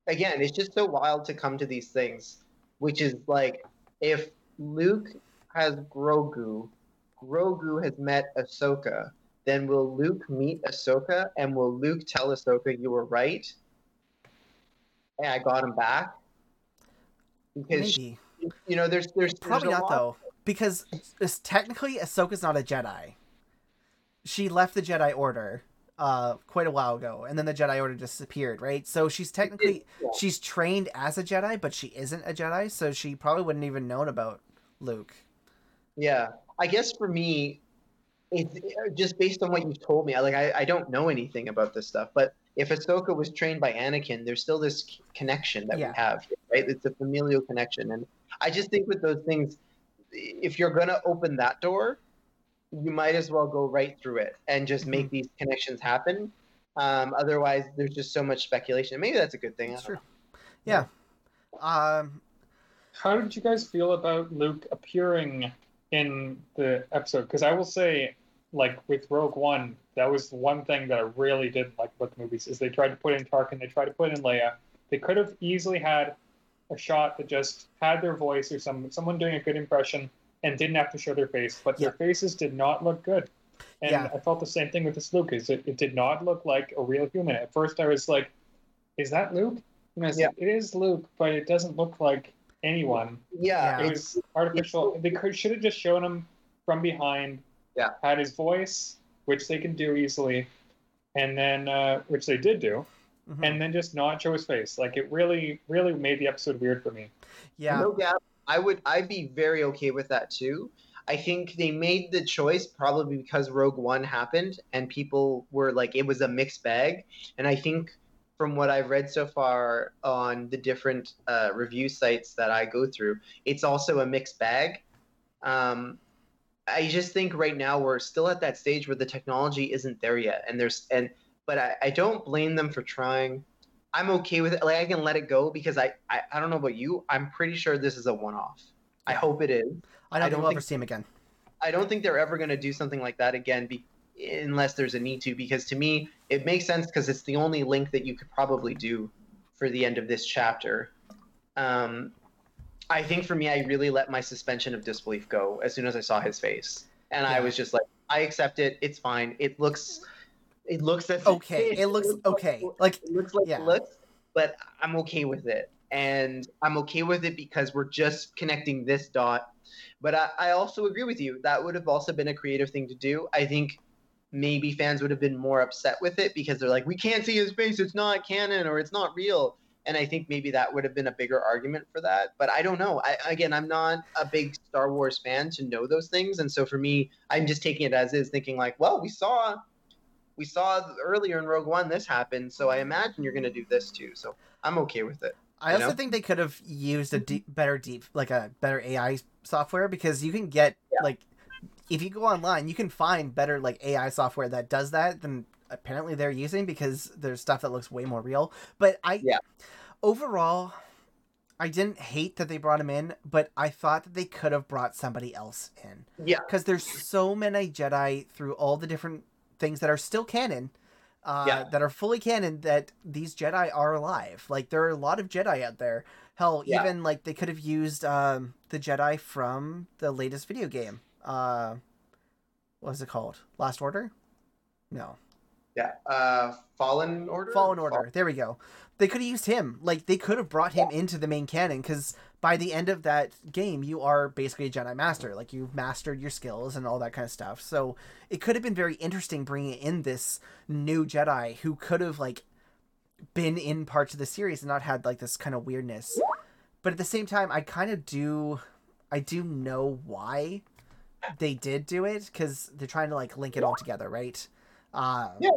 again, it's just so wild to come to these things, which is like if Luke has Grogu, Grogu has met Ahsoka, then will Luke meet Ahsoka and will Luke tell Ahsoka you were right? And I got him back? Because Maybe. you know, there's there's Probably there's not though, because it's, technically Ahsoka's not a Jedi. She left the Jedi Order uh quite a while ago, and then the Jedi Order disappeared, right? So she's technically Yeah. she's trained as a Jedi, but she isn't a Jedi, so she probably wouldn't even known about Luke. Yeah, I guess for me, it's just based on what you've told me. I like I, I don't know anything about this stuff, but if Ahsoka was trained by Anakin, there's still this connection that Yeah. we have, right? It's a familial connection, and I just think with those things, if you're gonna open that door, you might as well go right through it and just make these connections happen. Um, otherwise, there's just so much speculation. Maybe that's a good thing. I That's true. Yeah. Um. How did you guys feel about Luke appearing in the episode? Because I will say, like with Rogue One, that was one thing that I really didn't like about the movies is they tried to put in Tarkin, they tried to put in Leia. They could have easily had a shot that just had their voice or some someone doing a good impression and didn't have to show their face, but their faces did not look good. And Yeah. I felt the same thing with this Luke. Is it, it did not look like a real human. At first, I was like, "Is that Luke?" And I was Yeah. "It is Luke, but it doesn't look like anyone." Yeah, Yeah. It was artificial. They could should have just shown him from behind. Yeah. Had his voice, which they can do easily, and then uh, which they did do, mhm. and then just not show his face. Like it really, really made the episode weird for me. yeah. No doubt. I would I'd be very okay with that too. I think they made the choice probably because Rogue One happened and people were like it was a mixed bag. And I think from what I've read so far on the different uh, review sites that I go through, it's also a mixed bag. Um, I just think right now we're still at that stage where the technology isn't there yet, and there's and but I, I don't blame them for trying. I'm okay with it. Like I can let it go because I, I, I don't know about you. I'm pretty sure this is a one off. I hope it is. I don't, I don't we'll think- ever see him again. I don't think they're ever going to do something like that again, be, unless there's a need to. Because to me, it makes sense because it's the only link that you could probably do for the end of this chapter. Um, I think for me, I really let my suspension of disbelief go as soon as I saw his face, and I was just like, I accept it. It's fine. It looks, it looks as Okay. It looks like- okay. Like it looks like Yeah. it looks, but I'm okay with it. And I'm okay with it because we're just connecting this dot. But I, I also agree with you. That would have also been a creative thing to do. I think maybe fans would have been more upset with it because they're like, we can't see his face. It's not canon or it's not real. And I think maybe that would have been a bigger argument for that. But I don't know. I, again, I'm not a big Star Wars fan to know those things. And so for me, I'm just taking it as is, thinking like, well, we saw we saw earlier in Rogue One this happened, so I imagine you're going to do this too. So I'm okay with it. I also know? think they could have used a mm-hmm. deep, better deep, like a better AI software because you can get Yeah. like, if you go online, you can find better like AI software that does that than apparently they're using because there's stuff that looks way more real. But I, Yeah. overall, I didn't hate that they brought him in, but I thought that they could have brought somebody else in Yeah, because there's so many Jedi through all the different things that are still canon, uh, Yeah. that are fully canon. That these Jedi are alive. Like there are a lot of Jedi out there. Hell, Yeah. even like they could have used um, the Jedi from the latest video game. Uh, what was it called? Last Order? No, yeah. Uh, Fallen Order. Fallen Order. There we go. They could have used him. Like they could have brought him into the main canon because by the end of that game, you are basically a Jedi Master. Like you've mastered your skills and all that kind of stuff. So it could have been very interesting bringing in this new Jedi who could have like been in parts of the series and not had like this kind of weirdness. But at the same time, I kind of do, I do know why they did do it because they're trying to like link it all together, right? Uh, Yeah.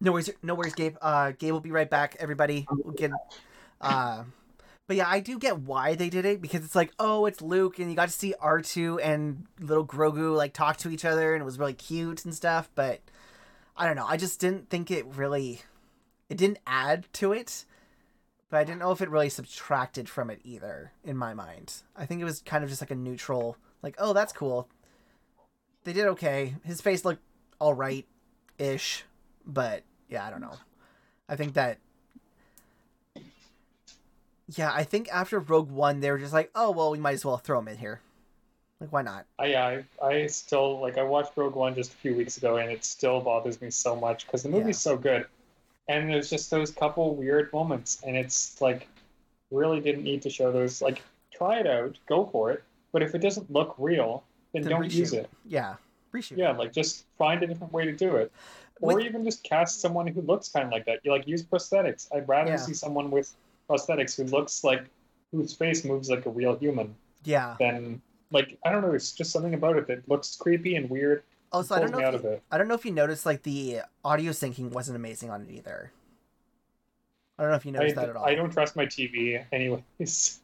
No worries, no worries, Gabe. Uh, Gabe will be right back. Everybody, we'll get. Uh, but yeah, I do get why they did it because it's like, oh, it's Luke, and you got to see R two and little Grogu like talk to each other, and it was really cute and stuff. But I don't know. I just didn't think it really. It didn't add to it, but I didn't know if it really subtracted from it either. In my mind, I think it was kind of just like a neutral, like, oh, that's cool. They did okay. His face looked all right, ish, but yeah, I don't know. I think that Yeah, I think after Rogue One, they were just like, oh well, we might as well throw him in here. Like, why not? I, yeah, I, I still like I watched Rogue One just a few weeks ago, and it still bothers me so much because the movie's so good, and there's just those couple weird moments, and it's like really didn't need to show those. Like, try it out, go for it, but if it doesn't look real, then, Then don't use it. Yeah, reshoot. Yeah, like just find a different way to do it, or With- even just cast someone who looks kind of like that. You like use prosthetics. I'd rather Yeah. see someone with prosthetics who looks like whose face moves like a real human yeah. than like I don't know. It's just something about it that looks creepy and weird. Oh, also, I don't know. If out you, of it. I don't know if you noticed, like the audio syncing wasn't amazing on it either. I don't know if you I, noticed that at all. I don't trust my TV anyways <laughs>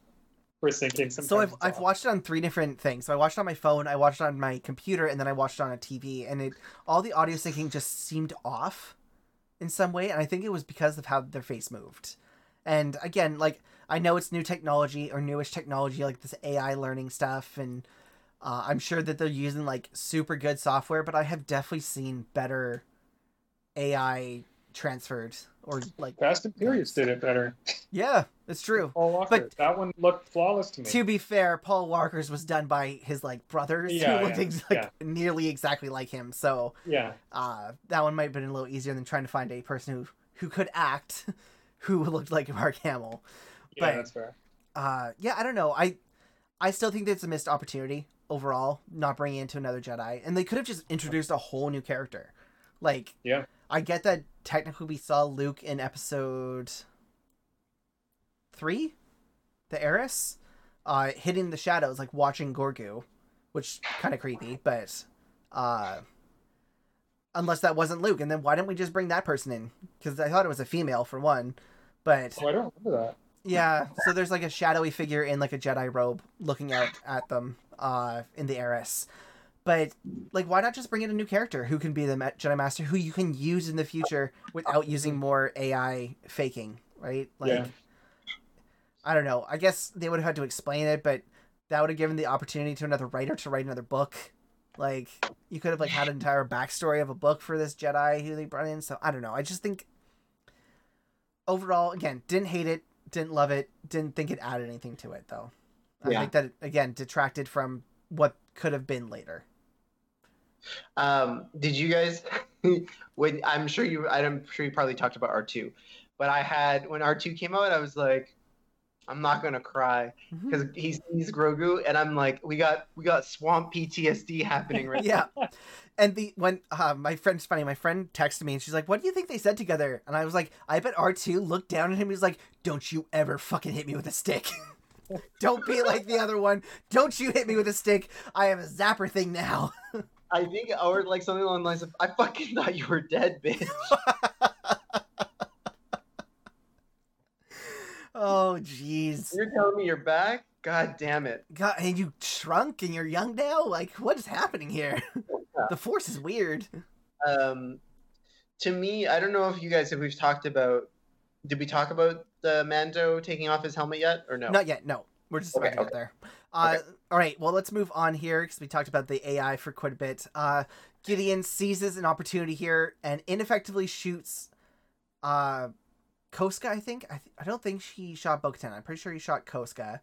syncing. Sometimes So I've, I've watched it on three different things. So I watched it on my phone, I watched it on my computer, and then I watched it on a TV. And it all the audio syncing just seemed off in some way, and I think it was because of how their face moved. And again, like I know it's new technology or newish technology, like this AI learning stuff, and uh, I'm sure that they're using like super good software. But I have definitely seen better AI transferred or like Fast and Furious did it better. yeah, it's true. Paul Walker. But- that one looked flawless to me. To be fair, Paul Walker's was done by his like brothers Yeah, who looked yeah, ex- like, nearly exactly like him. So yeah, uh, that one might have been a little easier than trying to find a person who who could act, <laughs> who looked like Mark Hamill. yeah, But- that's fair. Uh, yeah, I don't know. I I still think that's a missed opportunity overall, not bringing into another Jedi, and they could have just introduced a whole new character. Like, Yeah. I get that technically we saw Luke in episode three, the heiress, uh, hitting the shadows, like watching Grogu, which kind of creepy, but uh, unless that wasn't Luke, and then why didn't we just bring that person in? Because I thought it was a female for one, but Oh, I don't remember that. yeah, so there's like a shadowy figure in like a Jedi robe looking out at them uh in the heiress. But like why not just bring in a new character who can be the Jedi master who you can use in the future without using more AI faking, right? Like Yeah. I don't know. I guess they would have had to explain it, but that would have given the opportunity to another writer to write another book. Like you could have like had an entire backstory of a book for this Jedi who they brought in. So I don't know. I just think overall, again, didn't hate it, didn't love it, didn't think it added anything to it though. I Yeah. think that again detracted from what could have been later. Um, did you guys? <laughs> when I'm sure you, I'm sure you probably talked about R two, but I had when R two came out, I was like, I'm not gonna cry because he sees Grogu, and I'm like, we got we got swamp PTSD <laughs> happening right yeah. And the when uh, my friend's funny, my friend texted me and she's like, "What do you think they said together?" And I was like, "I bet R two looked down at him. He's like, "Don't you ever fucking hit me with a stick." <laughs> Don't be like the other one. Don't you hit me with a stick. I have a zapper thing now. I think, or like something along the lines of, I fucking thought you were dead, bitch. <laughs> oh jeez. You're telling me you're back? God damn it. God, and you shrunk and you're young now? Like, what is happening here? the force is weird. Um, to me, I don't know if you guys, if we've talked about, did we talk about the Mando taking off his helmet yet, or no? Not yet. No, we're just about Okay, to get there. Uh, All right. Well, let's move on here because we talked about the AI for quite a bit. Uh, Gideon seizes an opportunity here and ineffectively shoots uh, Koska. I think. I, th- I don't think he shot Bo-Katan. I'm pretty sure he shot Koska.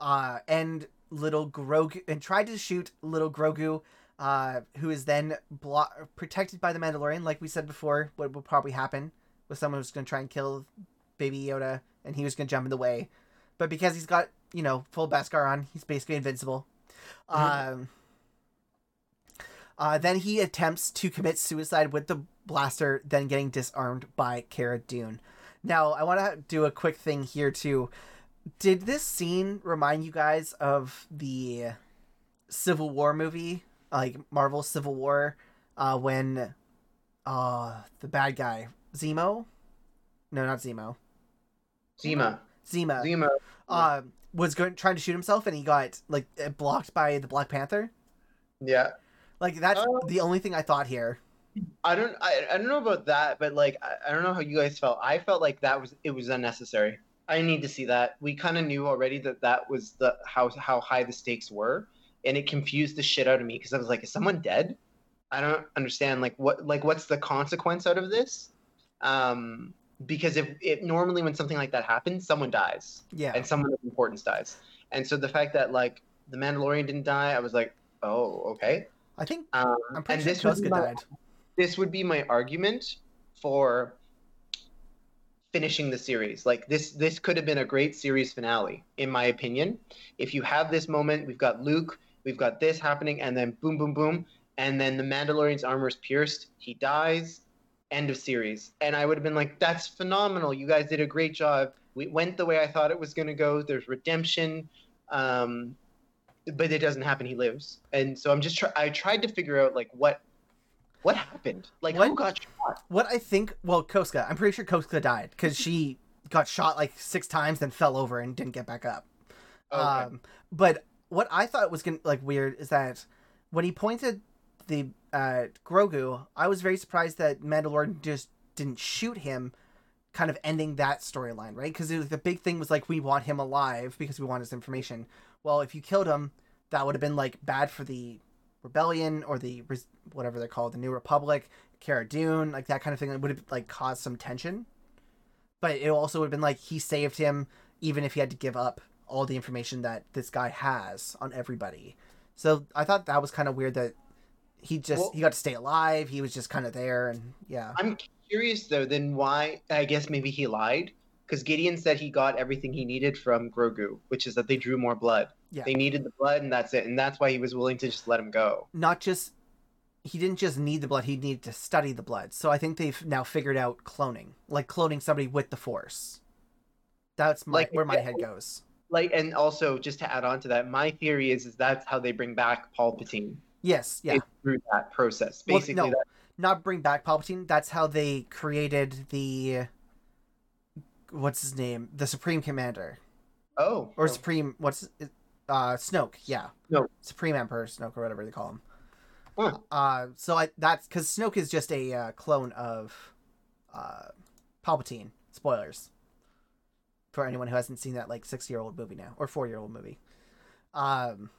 Uh, and little Grogu and tried to shoot little Grogu. Uh, who is then blo- protected by the Mandalorian, like we said before, what will probably happen with someone who's going to try and kill Baby Yoda, and he was going to jump in the way but because he's got you know full Beskar on, he's basically invincible. Mhm. Um, uh, then he attempts to commit suicide with the blaster, then getting disarmed by Cara Dune. Now, I want to do a quick thing here too. Did this scene remind you guys of the Civil War movie, like Marvel Civil War, uh, when uh, the bad guy Zemo? No, not Zemo. Zima. Zima Zima. uh, was going trying to shoot himself and he got like uh, blocked by the Black Panther. Yeah. Like that's Oh. the only thing I thought here. I don't I, I don't know about that, but like I, I don't know how you guys felt. I felt like that was it was unnecessary. I need to see that. We kind of knew already that that was the how how high the stakes were, and it confused the shit out of me because I was like, is someone dead? I don't understand. Like what like what's the consequence out of this? Um, because if it normally when something like that happens, someone dies Yeah. and someone of importance dies. And so the fact that like the Mandalorian didn't die, I was like, oh, okay. I think Um, I'm pretty and sure this would, my, died. this would be my argument for finishing the series. Like this, this could have been a great series finale, in my opinion. If you have this moment, we've got Luke, we've got this happening, and then boom, boom, boom, and then the Mandalorian's armor is pierced, he dies, end of series. And I would have been like, that's phenomenal. You guys did a great job. We went the way I thought it was going to go. There's redemption. Um, but it doesn't happen. He lives. And so I'm just, try- I tried to figure out like what, what happened? Like who What- got shot? What I think, well, Koska, I'm pretty sure Koska died because she got shot like six times, then fell over and didn't get back up. Okay. Um, but what I thought was gonna like weird is that when he pointed the uh, Grogu, I was very surprised that Mandalorian just didn't shoot him, kind of ending that storyline, right? Because the big thing was like we want him alive because we want his information. Well, if you killed him, that would have been like bad for the rebellion or the whatever they're called, the New Republic, Cara Dune, like that kind of thing. It would have like caused some tension. But it also would have been like he saved him, even if he had to give up all the information that this guy has on everybody. So I thought that was kind of weird that he just Well- he got to stay alive. He was just kind of there, and yeah, I'm curious though. Then why? I guess maybe he lied because Gideon said he got everything he needed from Grogu, which is that they drew more blood. Yeah. They needed the blood, and that's it. And that's why he was willing to just let him go. not just he didn't just need the blood; he needed to study the blood. So I think they've now figured out cloning, like cloning somebody with the Force. That's my, Like, where my head goes. Like, and also just to add on to that, my theory is is that's how they bring back Paul Palpatine. Yes, yeah. Through that process. Well, Basically, no. that, not bring back Palpatine. That's how they created the what's his name, the Supreme Commander oh, or oh, Supreme. What's uh Snoke? Yeah, Snoke. Supreme Emperor Snoke or whatever they call him. Huh. Uh, so I that's because Snoke is just a uh, clone of uh Palpatine. Spoilers for anyone who hasn't seen that like six year old movie now or four year old movie. Um,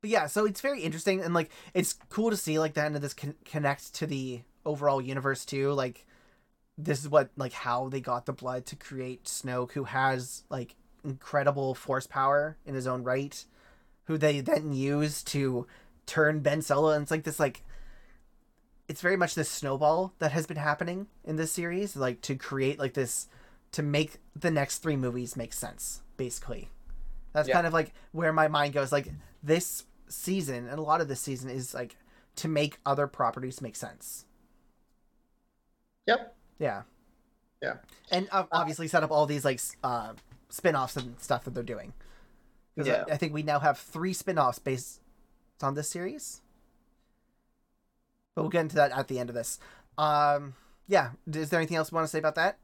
but yeah, so it's very interesting and like it's cool to see like the end of this con- connect to the overall universe too. Like this is what like how they got the blood to create Snoke, who has like incredible force power in his own right, who they then use to turn Ben Solo, and it's like this like it's very much this snowball that has been happening in this series, like to create like this to make the next three movies make sense, basically. That's Yeah. kind of like where my mind goes. Like this season and a lot of this season is like to make other properties make sense. Yep. Yeah. Yeah. And uh, obviously set up all these like uh, spin-offs and stuff that they're doing. Because Yeah. I, I think we now have three spin-offs based on this series. But we'll get into that at the end of this. Um, yeah. Is there anything else you want to say about that?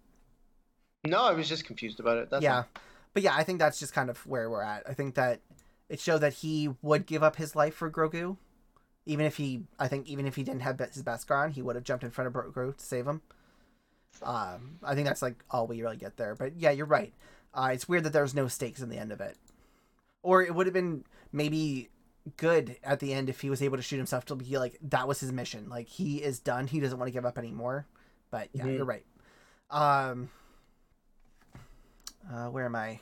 No, I was just confused about it. That's yeah. all. But yeah, I think that's just kind of where we're at. I think that it showed that he would give up his life for Grogu. Even if he, I think, even if he didn't have his Beskar on, he would have jumped in front of Grogu to save him. Um, I think that's like all we really get there. But yeah, you're right. Uh, it's weird that there was no stakes in the end of it, or it would have been maybe good at the end if he was able to shoot himself to be like that was his mission. Like he is done. He doesn't want to give up anymore. But yeah, Mhm. you're right. Um, uh, where am I?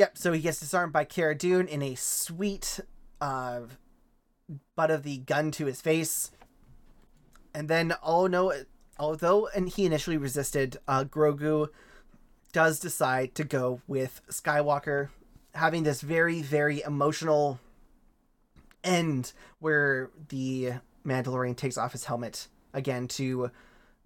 Yep. So he gets disarmed by Cara Dune in a sweet uh, butt of the gun to his face, and then oh no, although and he initially resisted, uh, Grogu does decide to go with Skywalker, having this very very emotional end where the Mandalorian takes off his helmet again to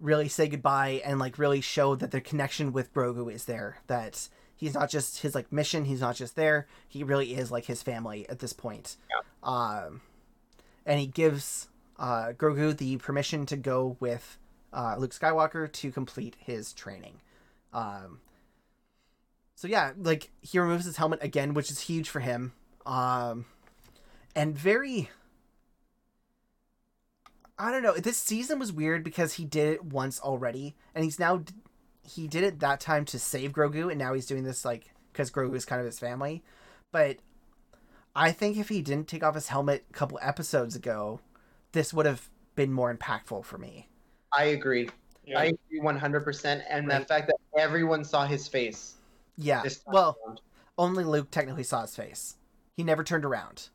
really say goodbye and like really show that the connection with Grogu is there. That he's not just his like mission, he's not just there. He really is like his family at this point. Um, and he gives uh, Grogu the permission to go with uh, Luke Skywalker to complete his training. Um, so yeah, like he removes his helmet again, which is huge for him. Um, and very I don't know. This season was weird because he did it once already, and he's now he did it that time to save Grogu, and now he's doing this like because Grogu is kind of his family. But I think if he didn't take off his helmet a couple episodes ago, this would have been more impactful for me. I agree. Yeah. I agree 100%. And Right. the fact that everyone saw his face. Yeah. Well, around. only Luke technically saw his face. He never turned around.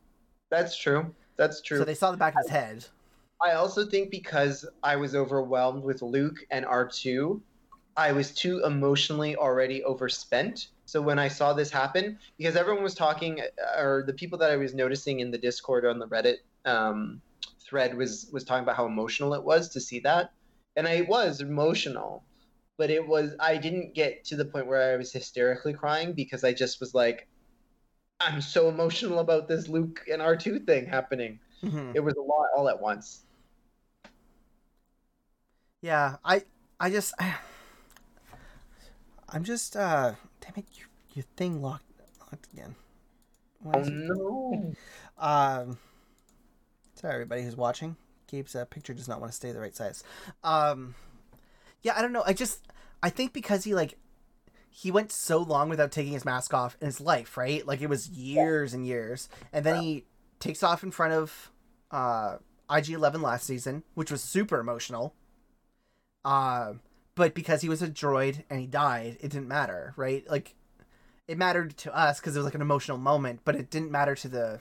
that's true. That's true. So they saw the back of his head. I also think because I was overwhelmed with Luke and R2, I was too emotionally already overspent. So when I saw this happen, because everyone was talking, or the people that I was noticing in the Discord on the Reddit um, thread was was talking about how emotional it was to see that, and I was emotional, but it was I didn't get to the point where I was hysterically crying because I just was like, I'm so emotional about this Luke and R2 thing happening. Mhm. It was a lot all at once. Yeah, I I just I, I'm just uh damn it your your thing locked locked again. Oh no! Um sorry everybody who's watching. Gabe's uh, picture does not want to stay the right size. Um yeah, I don't know. I just I think because he like he went so long without taking his mask off in his life, right? Like it was years and years. And then he takes off in front of uh IG11 last season, which was super emotional. Uh, but because he was a droid and he died, it didn't matter, right? Like, it mattered to us because it was like an emotional moment, but it didn't matter to the,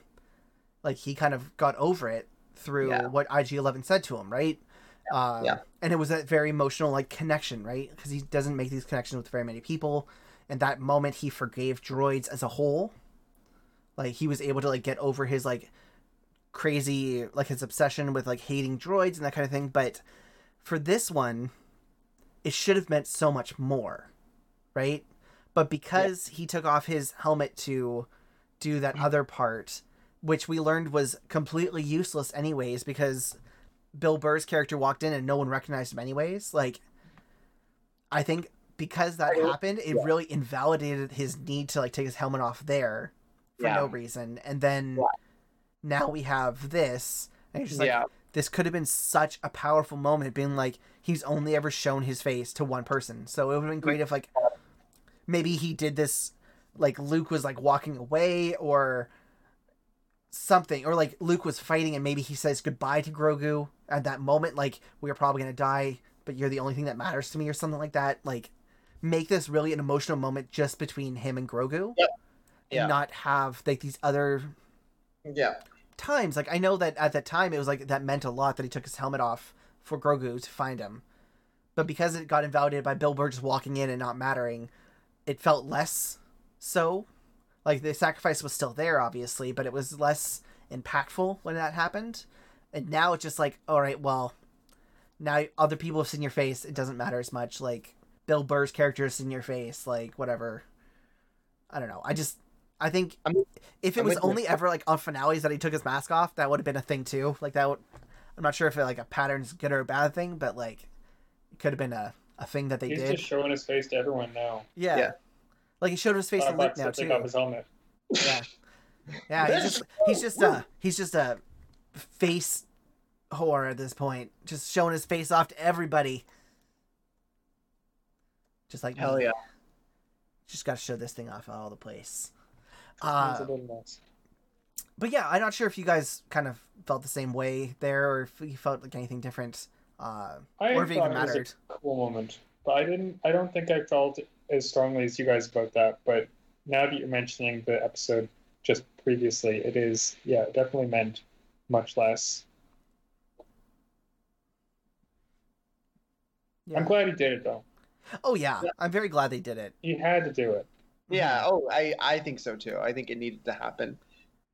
like, he kind of got over it through Yeah. what IG11 said to him, right? Um, Yeah. And it was a very emotional, like, connection, right? Because he doesn't make these connections with very many people. And that moment, he forgave droids as a whole. Like, he was able to, like, get over his, like, crazy, like, his obsession with, like, hating droids and that kind of thing. But for this one, it should have meant so much more, right? But because he took off his helmet to do that mm. other part, which we learned was completely useless anyways, because Bill Burr's character walked in and no one recognized him anyways. Like, I think because that happened, it yeah. really invalidated his need to like take his helmet off there for Yeah. no reason. And then Yeah. now we have this, and it's just like yeah, this could have been such a powerful moment being like he's only ever shown his face to one person so it would have been great if like maybe he did this like luke was like walking away or something or like luke was fighting and maybe he says goodbye to grogu at that moment like we're probably gonna die but you're the only thing that matters to me or something like that like make this really an emotional moment just between him and grogu Yep. Yeah. and not have like these other yeah, times. Like I know that at that time it was like that meant a lot that he took his helmet off for Grogu to find him. But because it got invalidated by Bill Burr just walking in and not mattering, it felt less so. Like the sacrifice was still there, obviously, but it was less impactful when that happened. And now it's just like, all right, well, now other people have seen your face. It doesn't matter as much. Like Bill Burr's character has seen your face. Like whatever. I don't know. I just, I think I'm- if it I'm was with you. only ever like on finales that he took his mask off, that would have been a thing too. Like that would, I'm not sure if it, like a pattern's good or a bad thing, but like it could have been a, a thing that they did. He's did. just showing his face to everyone now. yeah. Yeah. Like he showed his face to Luke now to too. off his helmet. Yeah. <laughs> Yeah, he's just he's just a he's just a face whore at this point. Just showing his face off to everybody. Just like hell me. yeah. Just gotta show this thing off all the place. Uh, a little nuts. but yeah, I'm not sure if you guys kind of felt the same way there, or if you felt like anything different, uh, I or if it even it was a cool moment, but I didn't. I don't think I felt as strongly as you guys about that. But now that you're mentioning the episode just previously, it is yeah, it definitely meant much less. Yeah. I'm glad he did it though. Oh yeah, Yeah. I'm very glad they did it. He had to do it. Yeah. Oh, I I think so too. I think it needed to happen.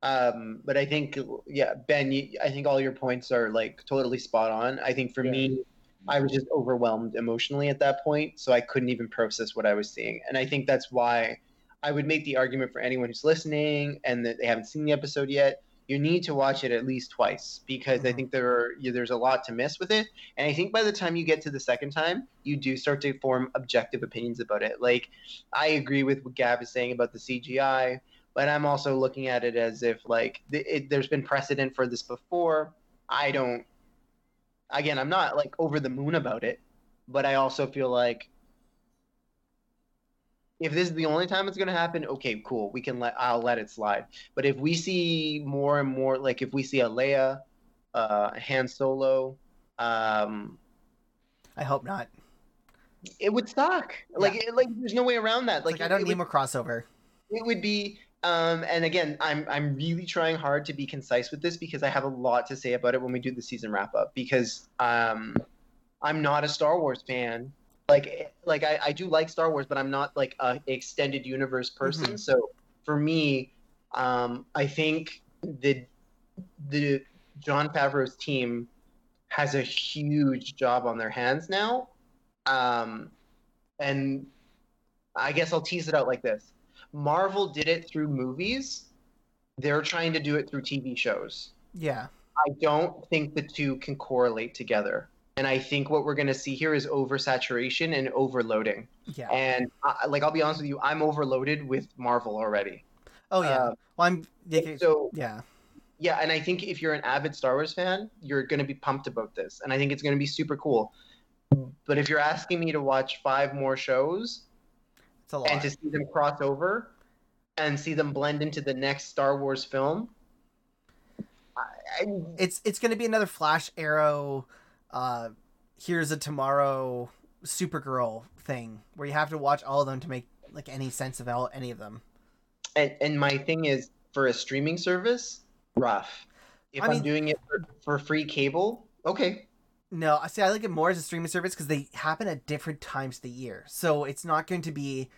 Um, but I think yeah, Ben, you, I think all your points are like totally spot on. I think for Yeah. me, I was just overwhelmed emotionally at that point, so I couldn't even process what I was seeing. And I think that's why I would make the argument for anyone who's listening and that they haven't seen the episode yet. You need to watch it at least twice because I Mhm. think there are, yeah, there's a lot to miss with it. And I think by the time you get to the second time, you do start to form objective opinions about it. Like I agree with what Gab is saying about the CGI, but I'm also looking at it as if like th- it, there's been precedent for this before. I don't. Again, I'm not like over the moon about it, but I also feel like if this is the only time it's going to happen, okay, cool. We can let I'll let it slide. But if we see more and more, like if we see a Leia, uh, Han Solo, um, I hope not. it would suck. Like, it, like there's no way around that. Like, Like, I don't it need would, more crossover. it would be. Um, and again, I'm I'm really trying hard to be concise with this because I have a lot to say about it when we do the season wrap up. Because um, I'm not a Star Wars fan. Like like I, I do like Star Wars, but I'm not like a extended universe person. Mhm. So for me, um, I think the the Jon Favreau's team has a huge job on their hands now. Um, and I guess I'll tease it out like this. Marvel did it through movies. They're trying to do it through TV shows. Yeah. I don't think the two can correlate together. And I think what we're going to see here is oversaturation and overloading. Yeah. And I, like I'll be honest with you, I'm overloaded with Marvel already. oh yeah. uh, well, I'm. yeah, So yeah. yeah, and I think if you're an avid Star Wars fan, you're going to be pumped about this, and I think it's going to be super cool. But if you're asking me to watch five more shows It's a lot. and to see them cross over and see them blend into the next Star Wars film, I, I, it's it's going to be another Flash Arrow, uh, here's a tomorrow Supergirl thing where you have to watch all of them to make like any sense of all, any of them. and, and my thing is for a streaming service, rough. If I am doing it for, for free cable, okay, No, I see. I like it more as a streaming service because they happen at different times of the year, so it's not going to be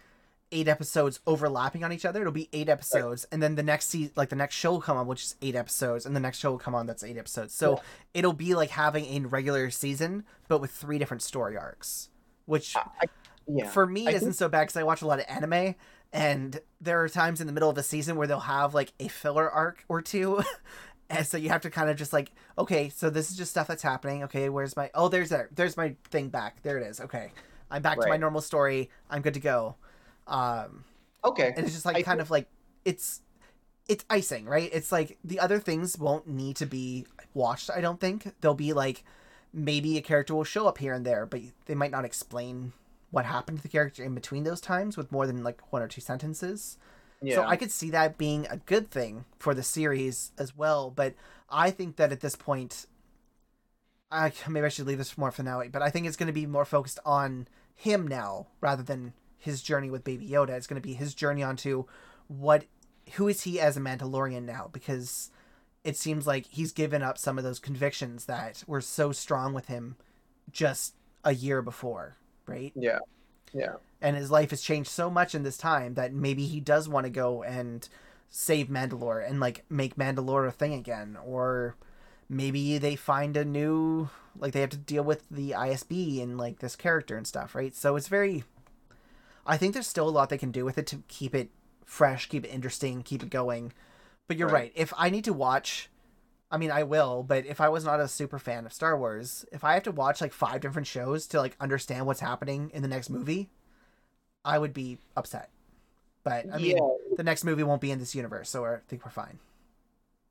eight episodes overlapping on each other. It'll be eight episodes, and then the next se- like the next show will come on, which is eight episodes, and the next show will come on that's eight episodes. So Yeah. it'll be like having a regular season, but with three different story arcs, which yeah. for me I isn't think- so bad because I watch a lot of anime, and there are times in the middle of a season where they'll have like a filler arc or two. <laughs> And so you have to kind of just like, okay, so this is just stuff that's happening. Okay, where's my? Oh, there's there. There's my thing back. There it is. Okay, I'm back to my normal story. I'm good to go. Um, okay. and it's just like I kind of like it's it's icing, right? It's like the other things won't need to be watched. I don't think they'll be like maybe a character will show up here and there, but they might not explain what happened to the character in between those times with more than like one or two sentences. Yeah. So I could see that being a good thing for the series as well. But I think that at this point, I maybe I should leave this for more finale. But I think it's going to be more focused on him now rather than his journey with Baby Yoda. It's going to be his journey onto what, who is he as a Mandalorian now? Because it seems like he's given up some of those convictions that were so strong with him just a year before, right? yeah. Yeah. and his life has changed so much in this time that maybe he does want to go and save Mandalore and like make Mandalore a thing again or maybe they find a new like they have to deal with the ISB and like this character and stuff, right? So it's very I think there's still a lot they can do with it to keep it fresh, keep it interesting, keep it going. But you're right. Right. If I need to watch I mean, I will, but if I was not a super fan of Star Wars, if I have to watch like five different shows to like understand what's happening in the next movie, I would be upset. But I mean, yeah. the next movie won't be in this universe, so I think we're fine.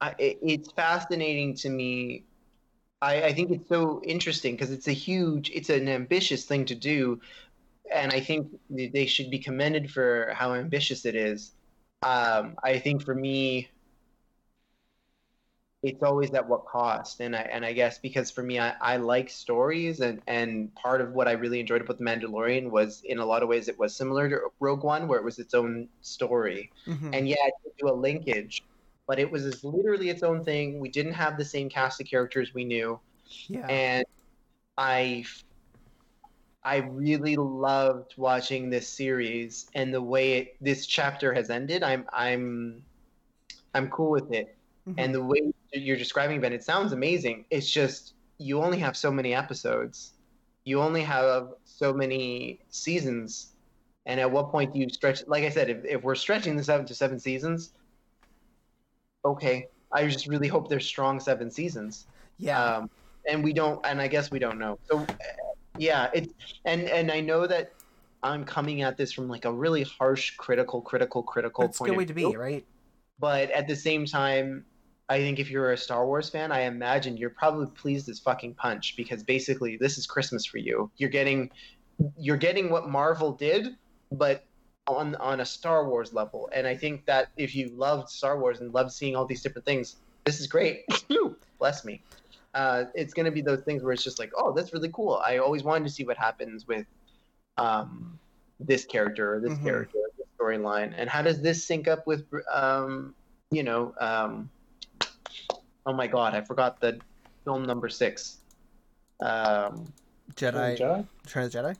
I, it's fascinating to me. I, I think it's so interesting because it's a huge, it's an ambitious thing to do, and I think they should be commended for how ambitious it is. Um, I think for me, it's always at what cost, and I and I guess because for me, I, I like stories, and and part of what I really enjoyed about the Mandalorian was in a lot of ways it was similar to Rogue One, where it was its own story Mhm. and yeah, it did do a linkage, but it was literally its own thing. We didn't have the same cast of characters we knew, yeah. and I, I really loved watching this series and the way it, this chapter has ended. I'm I'm, I'm cool with it, Mhm. and the way you're describing Ben, it sounds amazing. It's just you only have so many episodes, you only have so many seasons. And at what point do you stretch? Like I said, if, if we're stretching this out to seven seasons, okay. I just really hope there's strong seven seasons. yeah. Um, and we don't, and I guess we don't know. So, yeah, it's and and I know that I'm coming at this from like a really harsh, critical, critical, critical That's a point good way to view. be, right? But at the same time, I think if you're a Star Wars fan, I imagine you're probably pleased as fucking punch because basically this is Christmas for you. You're getting you're getting what Marvel did, but on on a Star Wars level. And I think that if you loved Star Wars and loved seeing all these different things, this is great. <laughs> Bless me. Uh, it's going to be those things where it's just like, oh, that's really cool. I always wanted to see what happens with um, this character or this Mhm. character, or this storyline, and how does this sync up with, um, you know, um, oh my god, I forgot the film number six. Um, Jedi, Jedi? Return of the Jedi.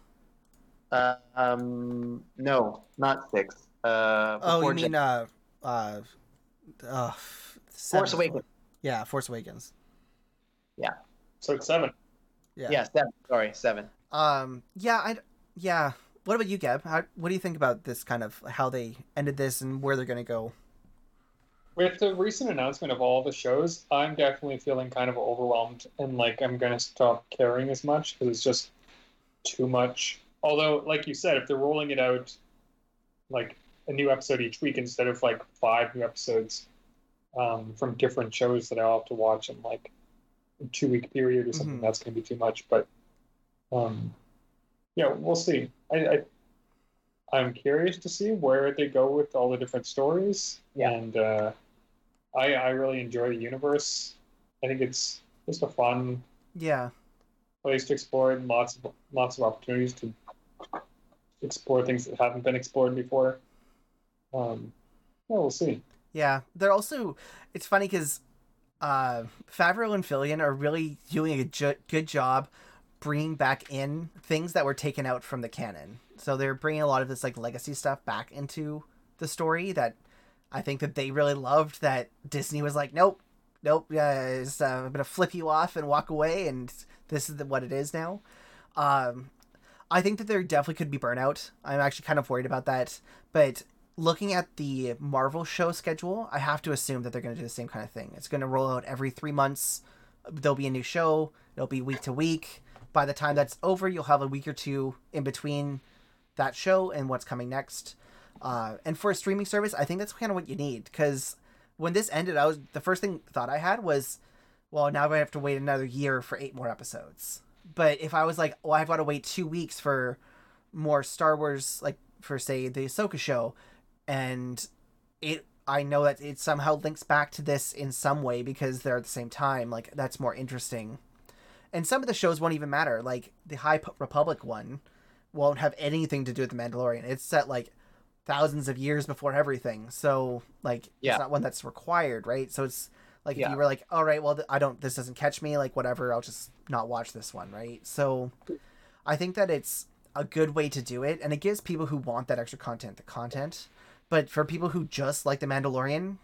uh, um, no, not six. Uh, Oh, you mean Jedi- uh, uh, uh, Force Awakens? Yeah, Force Awakens. So it's seven. Yeah. Yeah, seven. Sorry, seven. Um. Yeah. I. Yeah. What about you, Gab? How, what do you think about this kind of how they ended this and where they're gonna go? With the recent announcement of all the shows, I'm definitely feeling kind of overwhelmed and like I'm gonna stop caring as much because it's just too much. Although, like you said, if they're rolling it out like a new episode each week instead of like five new episodes um, from different shows that I'll have to watch and like a two week period or something, Mhm. that's gonna be too much. But um, yeah, we'll see. I, I I'm curious to see where they go with all the different stories. Yeah. And uh, I I really enjoy the universe. I think it's just a fun Yeah. place to explore and lots of lots of opportunities to explore things that haven't been explored before. Um, yeah, we'll see. Yeah. They're also. It's funny because uh, Favreau and Filoni are really doing a ju- good job bringing back in things that were taken out from the canon. So they're bringing a lot of this like legacy stuff back into the story that I think that they really loved. That Disney was like, nope, nope, it's, uh, I'm gonna flip you off and walk away, and this is the, what it is now. Um, I think that there definitely could be burnout. I'm actually kind of worried about that, but looking at the Marvel show schedule, I have to assume that they're going to do the same kind of thing. It's going to roll out every three months. There'll be a new show. It'll be week to week. By the time that's over, you'll have a week or two in between that show and what's coming next. Uh, and for a streaming service, I think that's kind of what you need because when this ended, I was the first thing thought I had was, well, now I have to wait another year for eight more episodes. But if I was like, oh, I've got to wait two weeks for more Star Wars, like for say the Ahsoka show, and it I know that it somehow links back to this in some way because they're at the same time. Like that's more interesting. And some of the shows won't even matter. Like the High Republic one won't have anything to do with the Mandalorian. It's set like thousands of years before everything. So like Yeah. it's not one that's required, right? So it's like if Yeah. you were like, all right, well th- I don't this doesn't catch me, like whatever, I'll just not watch this one, right? So I think that it's a good way to do it and it gives people who want that extra content the content. But for people who just like The Mandalorian,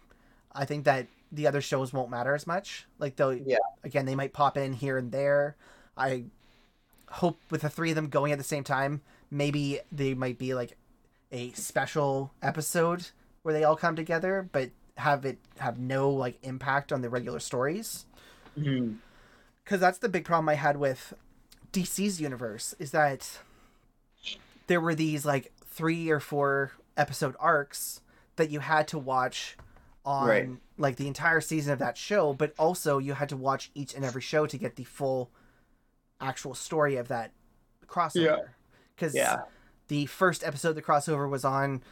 I think that the other shows won't matter as much. Like they'll Yeah. again they might pop in here and there. I hope with the three of them going at the same time, maybe they might be like a special episode where they all come together, but have it have no like impact on the regular stories. Mm-hmm. Because that's the big problem I had with DC's universe is that there were these like three or four episode arcs that you had to watch on Right. like the entire season of that show, but also you had to watch each and every show to get the full actual story of that crossover. Because Yeah. the first episode of the crossover was on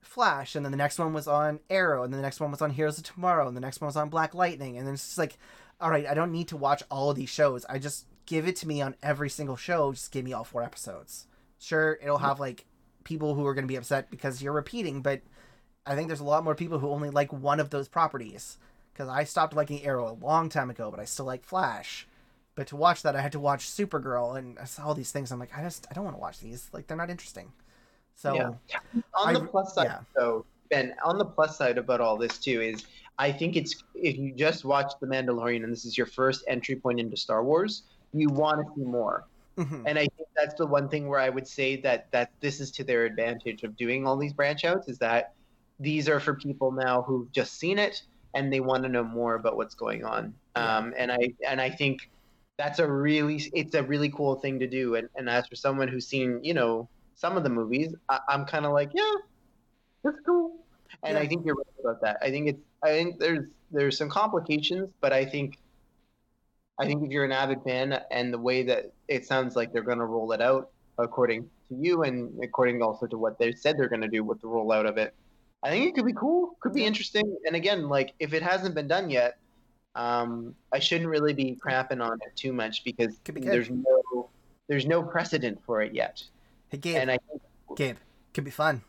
Flash, and then the next one was on Arrow, and then the next one was on Heroes of Tomorrow, and the next one was on Black Lightning, and then it's just like, all right, I don't need to watch all of these shows. I just give it to me on every single show. Just give me all four episodes. Sure, it'll mm. have like people who are going to be upset because you're repeating, but I think there's a lot more people who only like one of those properties. Because I stopped liking Arrow a long time ago, but I still like Flash. But to watch that, I had to watch Supergirl and I saw all these things. I'm like, I just I don't want to watch these. Like they're not interesting. So Yeah. on I- the plus side yeah. though ben on the plus side about all this too is i think it's if you just watch the mandalorian and this is your first entry point into star wars you want to see more mhm. and i think that's the one thing where i would say that that this is to their advantage of doing all these branch outs is that these are for people now who've just seen it and they want to know more about what's going on. Yeah. um, and i and i think that's a really it's a really cool thing to do. And, and as for someone who's seen you know some of the movies I, i'm kind of like yeah that's cool. And i think you're right about that. I think it's i think there's there's some complications but i think i think if you're an avid fan and the way that it sounds like they're going to roll it out according to you and according also to what they said they're going to do with the rollout of it i think it could be cool could be interesting and again like if it hasn't been done yet um, I shouldn't really be crapping on it too much because Could be there's no there's no precedent for it yet. Hey Gabe, and I think Gabe, could be fun.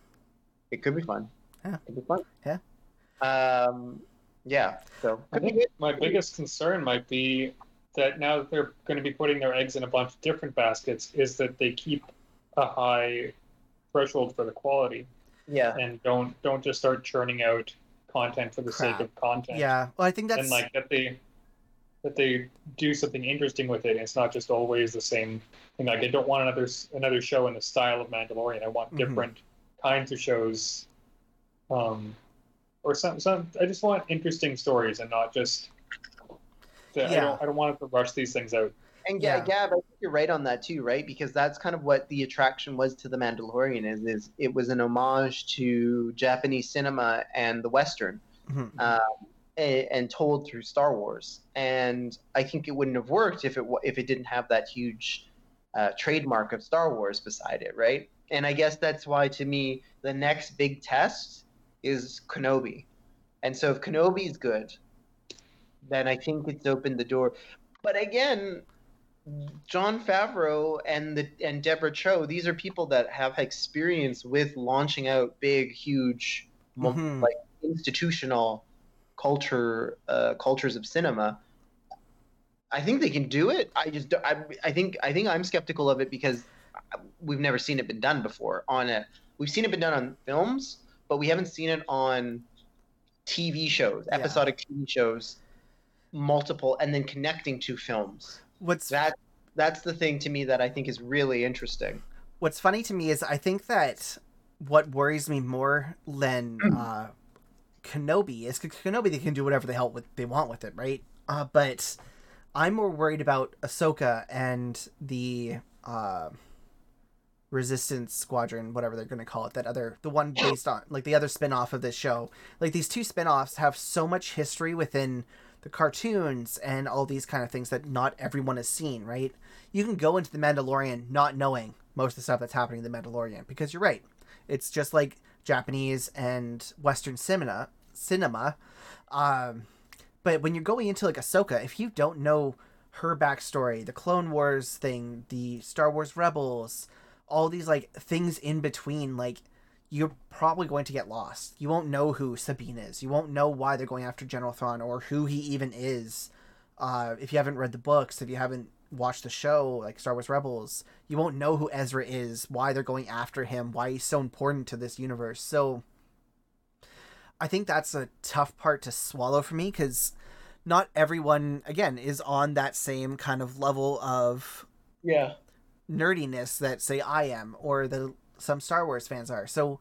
it could be fun. Yeah. Could be fun. Yeah. Um. Yeah. So I think my biggest concern might be that now that they're going to be putting their eggs in a bunch of different baskets, is that they keep a high threshold for the quality yeah. and don't don't just start churning out content for the Crap. sake of content. Yeah, well, I think that's and like that they that they do something interesting with it. And it's not just always the same thing. Like I don't want another another show in the style of Mandalorian. I want Mhm. different kinds of shows, um, or some some. I just want interesting stories and not just. I Yeah. don't. I don't want to rush these things out. And Yeah. yeah. Gab, I think you're right on that too, right? Because that's kind of what the attraction was to the Mandalorian is, is it was an homage to Japanese cinema and the Western, Mhm. um, and, and told through Star Wars. And I think it wouldn't have worked if it if it didn't have that huge uh, trademark of Star Wars beside it, right? And I guess that's why, to me, the next big test is Kenobi. And so if Kenobi is good, then I think it's opened the door. But again, Jon Favreau and the and Deborah Chow, these are people that have experience with launching out big, huge, Mhm. like institutional culture uh, cultures of cinema. I think they can do it. I just I, I think I think I'm skeptical of it because we've never seen it been done before on a we've seen it been done on films, but we haven't seen it on TV shows, Yeah. episodic TV shows, multiple, and then connecting to films. What's That that's the thing to me that I think is really interesting. What's funny to me is I think that what worries me more than <clears throat> uh, Kenobi is Kenobi they can do whatever the hell with, they want with it, right? Uh, but I'm more worried about Ahsoka and the uh, Resistance Squadron, whatever they're going to call it, that other the one based on like the other spin-off of this show. Like these two spin-offs have so much history within the cartoons and all these kind of things that not everyone has seen, right? You can go into the Mandalorian not knowing most of the stuff that's happening in the Mandalorian because you're right. It's just like Japanese and Western cinema cinema. Um, but when you're going into like Ahsoka, if you don't know her backstory, the Clone Wars thing, the Star Wars Rebels, all these like things in between, like you're probably going to get lost. You won't know who Sabine is. You won't know why they're going after General Thrawn or who he even is. Uh, if you haven't read the books, if you haven't watched the show, like Star Wars Rebels, you won't know who Ezra is, why they're going after him, why he's so important to this universe. So I think that's a tough part to swallow for me because not everyone, again, is on that same kind of level of Yeah. nerdiness that say I am or that some Star Wars fans are. So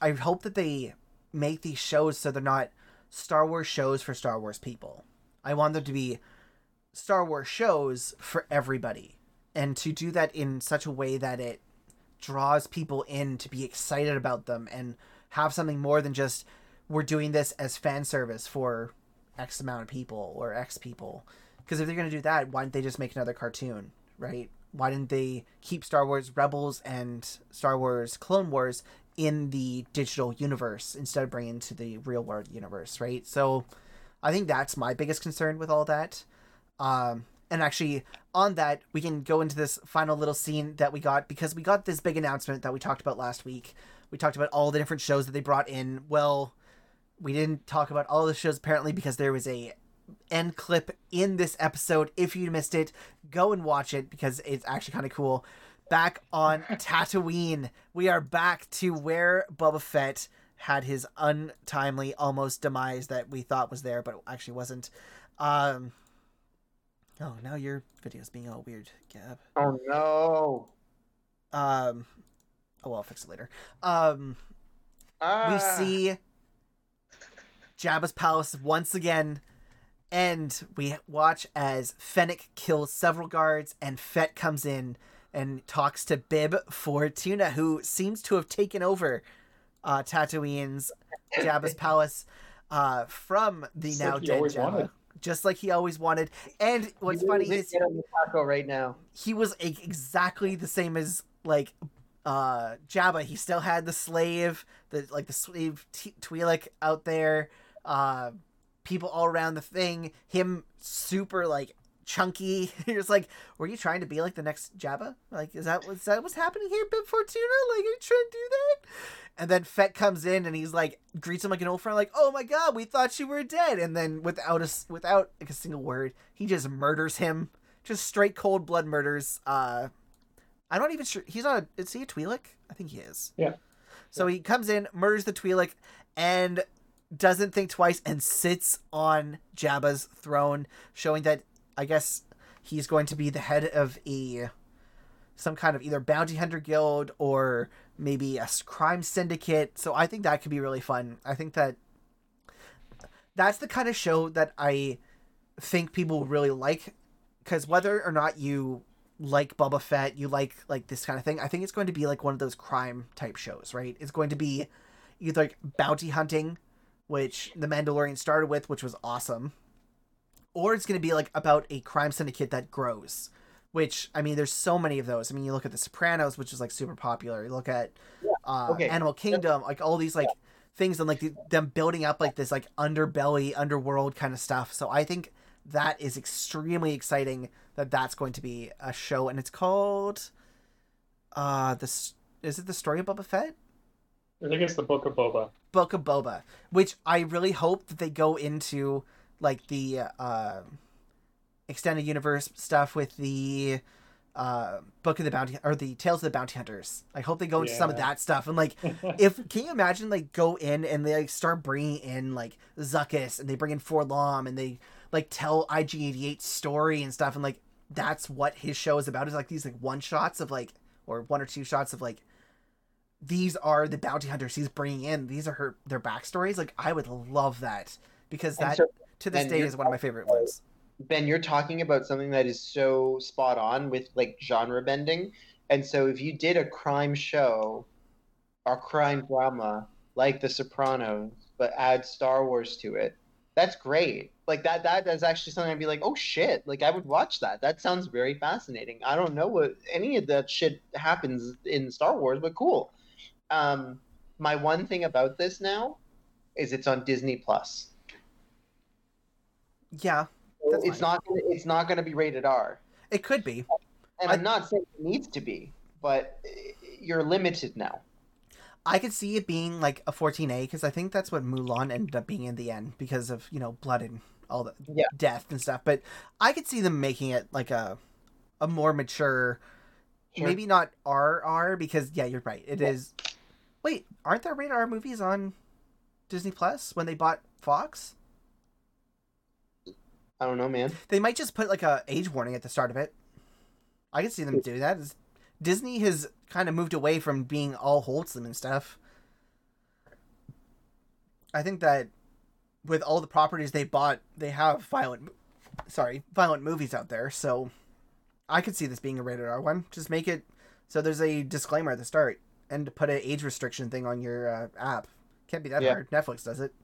I hope that they make these shows so they're not Star Wars shows for Star Wars people. I want them to be Star Wars shows for everybody and to do that in such a way that it draws people in to be excited about them and have something more than just we're doing this as fan service for X amount of people or X people. Because if they're going to do that, why don't they just make another cartoon, right? Why didn't they keep Star Wars Rebels and Star Wars Clone Wars in the digital universe instead of bringing to the real world universe, right? So I think that's my biggest concern with all that. Um, and actually, on that, we can go into this final little scene that we got because we got this big announcement that we talked about last week. We talked about all the different shows that they brought in. Well, we didn't talk about all the shows apparently because there was a end clip in this episode. If you missed it, go and watch it because it's actually kind of cool. Back on <laughs> Tatooine, we are back to where Boba Fett had his untimely almost demise that we thought was there, but actually wasn't. Um, oh, now your video's being all weird, Gab. Oh no. Um, oh, well, I'll fix it later. Um, Ah. we see Jabba's palace once again, and we watch as Fennec kills several guards, and Fett comes in and talks to Bib Fortuna, who seems to have taken over uh, Tatooine's <laughs> Jabba's palace uh, from the Just now like dead Jabba. wanted. Just like he always wanted. And what's You funny is get on the taco right now. he was exactly the same as like uh Jabba. He still had the slave, the like the slave t- Twi'lek out there, uh people all around the thing. Him super like chunky. <laughs> You're just like, were you trying to be like the next Jabba? Like, is that was that what's happening here, Bib Fortuna? Like, are you trying to do that? And then Fett comes in and he's like greets him like an old friend, like, "Oh my god, we thought you were dead." And then without a without like a single word, he just murders him, just straight cold blood murders. Uh, I'm not even sure he's not. A, is he a Twi'lek? I think he is. Yeah. So he comes in, murders the Twi'lek, and doesn't think twice and sits on Jabba's throne, showing that I guess he's going to be the head of a some kind of either bounty hunter guild or maybe a crime syndicate. So I think that could be really fun. I think that that's the kind of show that I think people really like because whether or not you like Boba Fett, you like like this kind of thing, I think it's going to be like one of those crime type shows, right? It's going to be either like bounty hunting, which The Mandalorian started with, which was awesome, or it's going to be like about a crime syndicate that grows. Which I mean, there's so many of those. I mean, you look at The Sopranos, which is like super popular. You look at uh, okay. Animal Kingdom, like all these like things and like the, them building up like this like underbelly, underworld kind of stuff. So I think that is extremely exciting that that's going to be a show, and it's called uh this is it the story of Boba Fett? I think it's the Book of Boba. Book of Boba, which I really hope that they go into like the uh, extended universe stuff with the uh, Book of the Bounty or the Tales of the Bounty Hunters. I hope they go into some of that stuff and like <laughs> if can you imagine like go in and they like start bringing in like Zuckuss and they bring in 4-LOM and they like tell IG88 story and stuff and like that's what his show is about is like these like one shots of like or one or two shots of like these are the bounty hunters he's bringing in these are her their backstories like I would love that because that so, to this and day is one of my favorite ones Ben, you're talking about something that is so spot on with like genre bending. And so if you did a crime show or crime drama like The Sopranos, but add Star Wars to it, that's great. Like that that is actually something I'd be like, oh shit, like I would watch that. That sounds very fascinating. I don't know what any of that shit happens in Star Wars, but cool. Um my one thing about this now is it's on Disney Plus. yeah It's fine. not it's not going to be rated R. it could be And I- I'm not saying it needs to be, but you're limited now. I could see it being like a 14A because I think that's what Mulan ended up being in the end because of you know blood and all the Yeah. death and stuff. But I could see them making it like a a more mature, Sure. maybe not RR because yeah, you're right. It is. Wait, aren't there rated R movies on Disney Plus when they bought Fox? I don't know, man. They might just put like a age warning at the start of it. I could see them do that. Disney has kind of moved away from being all wholesome and stuff. I think that with all the properties they bought, they have violent, sorry, violent movies out there. So I could see this being a rated R one. Just make it so there's a disclaimer at the start and put an age restriction thing on your uh, app. Can't be that Yeah. hard. Netflix does it.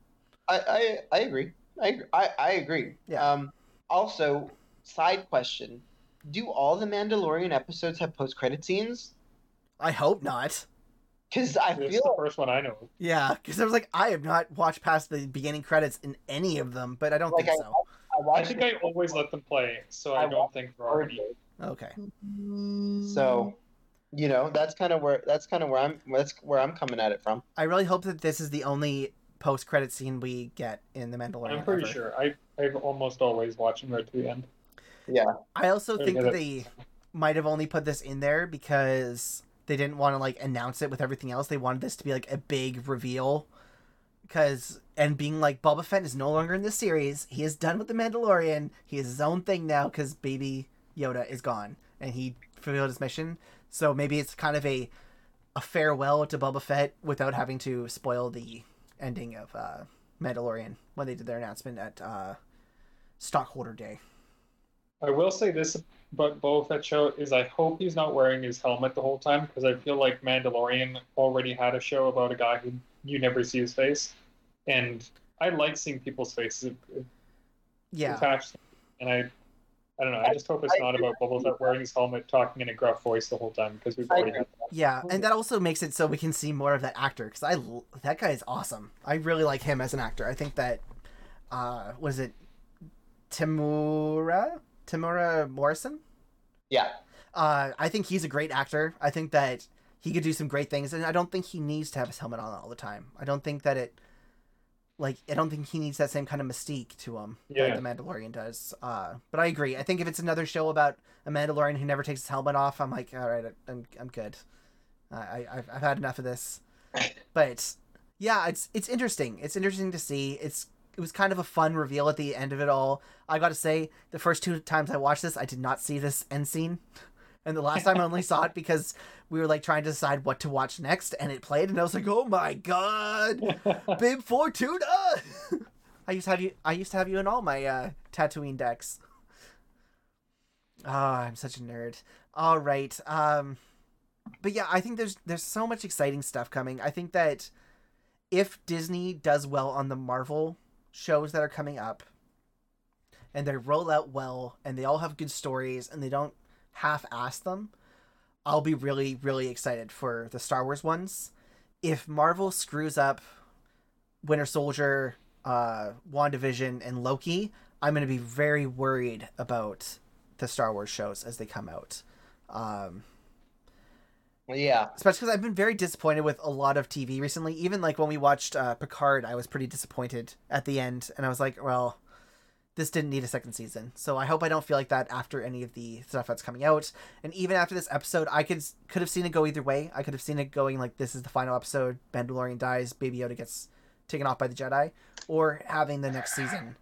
I, I, I agree. I, agree. I, I agree. Yeah. Um, also, side question: Do all the Mandalorian episodes have post-credit scenes? I hope not. Because I It's feel the first one I know. Yeah, because I was like, I have not watched past the beginning credits in any of them, but I don't like think I, so. I I watched think I always let them play, so I, I don't think there are any. Okay. So, you know, that's kind of where that's kind of where I'm that's where I'm coming at it from. I really hope that this is the only post-credit scene we get in the Mandalorian. I'm pretty ever. sure. I I've almost always watched them right to the end. Yeah. I also Okay, think that that- they might have only put this in there because they didn't want to like announce it with everything else. They wanted this to be like a big reveal. Because and being like Boba Fett is no longer in this series. He is done with the Mandalorian. He is his own thing now because Baby Yoda is gone and he fulfilled his mission. So maybe it's kind of a a farewell to Boba Fett without having to spoil the ending of uh, Mandalorian when they did their announcement at uh, Stockholder Day. I will say this about Boba Fett show is I hope he's not wearing his helmet the whole time because I feel like Mandalorian already had a show about a guy who you never see his face, and I like seeing people's faces Yeah. attached, and I. I don't know. I just hope it's not about Bubbles up wearing his helmet, talking in a gruff voice the whole time because we've already agree. had that. Yeah, and that also makes it so we can see more of that actor because I that guy is awesome. I really like him as an actor. I think that uh was it Temuera Temuera Morrison. Yeah. Uh, I think he's a great actor. I think that he could do some great things, and I don't think he needs to have his helmet on all the time. I don't think that it, like, I don't think he needs that same kind of mystique to him Yeah. like the Mandalorian does. Uh, but I agree. I think if it's another show about a Mandalorian who never takes his helmet off, I'm like, all right, I'm I'm good. I, I I've, I've had enough of this. <laughs> But yeah, it's it's interesting. It's interesting to see. It's it was kind of a fun reveal at the end of it all. I got to say, the first two times I watched this, I did not see this end scene. And the last time I only saw it because we were like trying to decide what to watch next, and it played, and I was like, "Oh my god, <laughs> Bib Fortuna!" <laughs> I used to have you. I used to have you in all my uh, Tatooine decks. Ah, I'm such a nerd. All right. Um, but yeah, I think there's there's so much exciting stuff coming. I think that if Disney does well on the Marvel shows that are coming up, and they roll out well, and they all have good stories, and they don't half-ass them, I'll be really really excited for the Star Wars ones. If Marvel screws up Winter Soldier, uh, WandaVision, and Loki, I'm going to be very worried about the Star Wars shows as they come out. Um, Yeah. especially because I've been very disappointed with a lot of TV recently. Even like when we watched uh, Picard, I was pretty disappointed at the end, and I was like, well, this didn't need a second season. So I hope I don't feel like that after any of the stuff that's coming out. And even after this episode, I could could have seen it go either way. I could have seen it going like this is the final episode, Mandalorian dies, Baby Yoda gets taken off by the Jedi, or having the next season.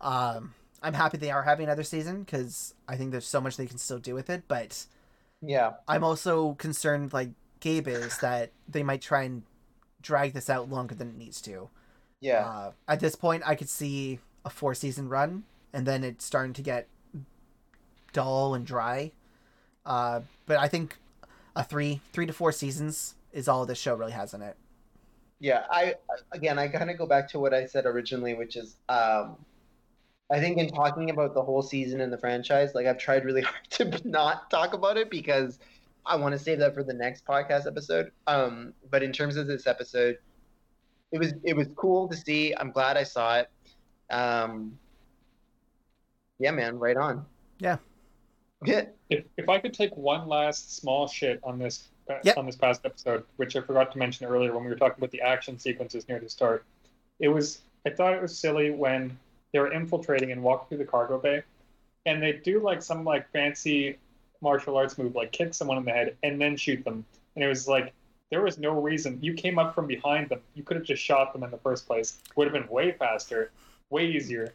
Um, I'm happy they are having another season because I think there's so much they can still do with it, but. Yeah. I'm also concerned, like Gabe is, that they might try and drag this out longer than it needs to. Yeah. Uh, at this point, I could see a four season run, and then it's starting to get dull and dry. Uh, but I think a three, three to four seasons is all this show really has in it. Yeah, I again, I kind of go back to what I said originally, which is, um, I think in talking about the whole season in the franchise, like I've tried really <laughs> hard to not talk about it because I want to save that for the next podcast episode. Um, but in terms of this episode, it was it was cool to see. I'm glad I saw it. Um, yeah, man, right on. Yeah. Yeah. If, if I could take one last small shit on this Yep. on this past episode, which I forgot to mention earlier when we were talking about the action sequences near the start, it was I thought it was silly when they were infiltrating and walking through the cargo bay, and they do like some like fancy martial arts move, like kick someone in the head and then shoot them, and it was like there was no reason. You came up from behind them. You could have just shot them in the first place. Would have been way faster, way easier.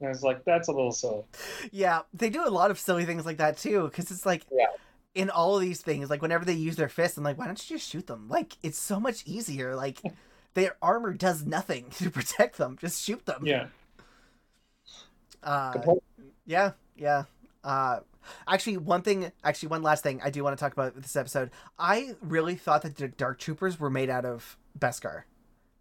And I was like, that's a little silly. Yeah, they do a lot of silly things like that too, because it's like Yeah. in all of these things, like whenever they use their fists, I'm like, why don't you just shoot them? Like it's so much easier. Like <laughs> their armor does nothing <laughs> to protect them. Just shoot them. Yeah. Uh, yeah, yeah. Uh, actually, one thing, actually, one last thing I do want to talk about with this episode. I really thought that the Dark Troopers were made out of Beskar.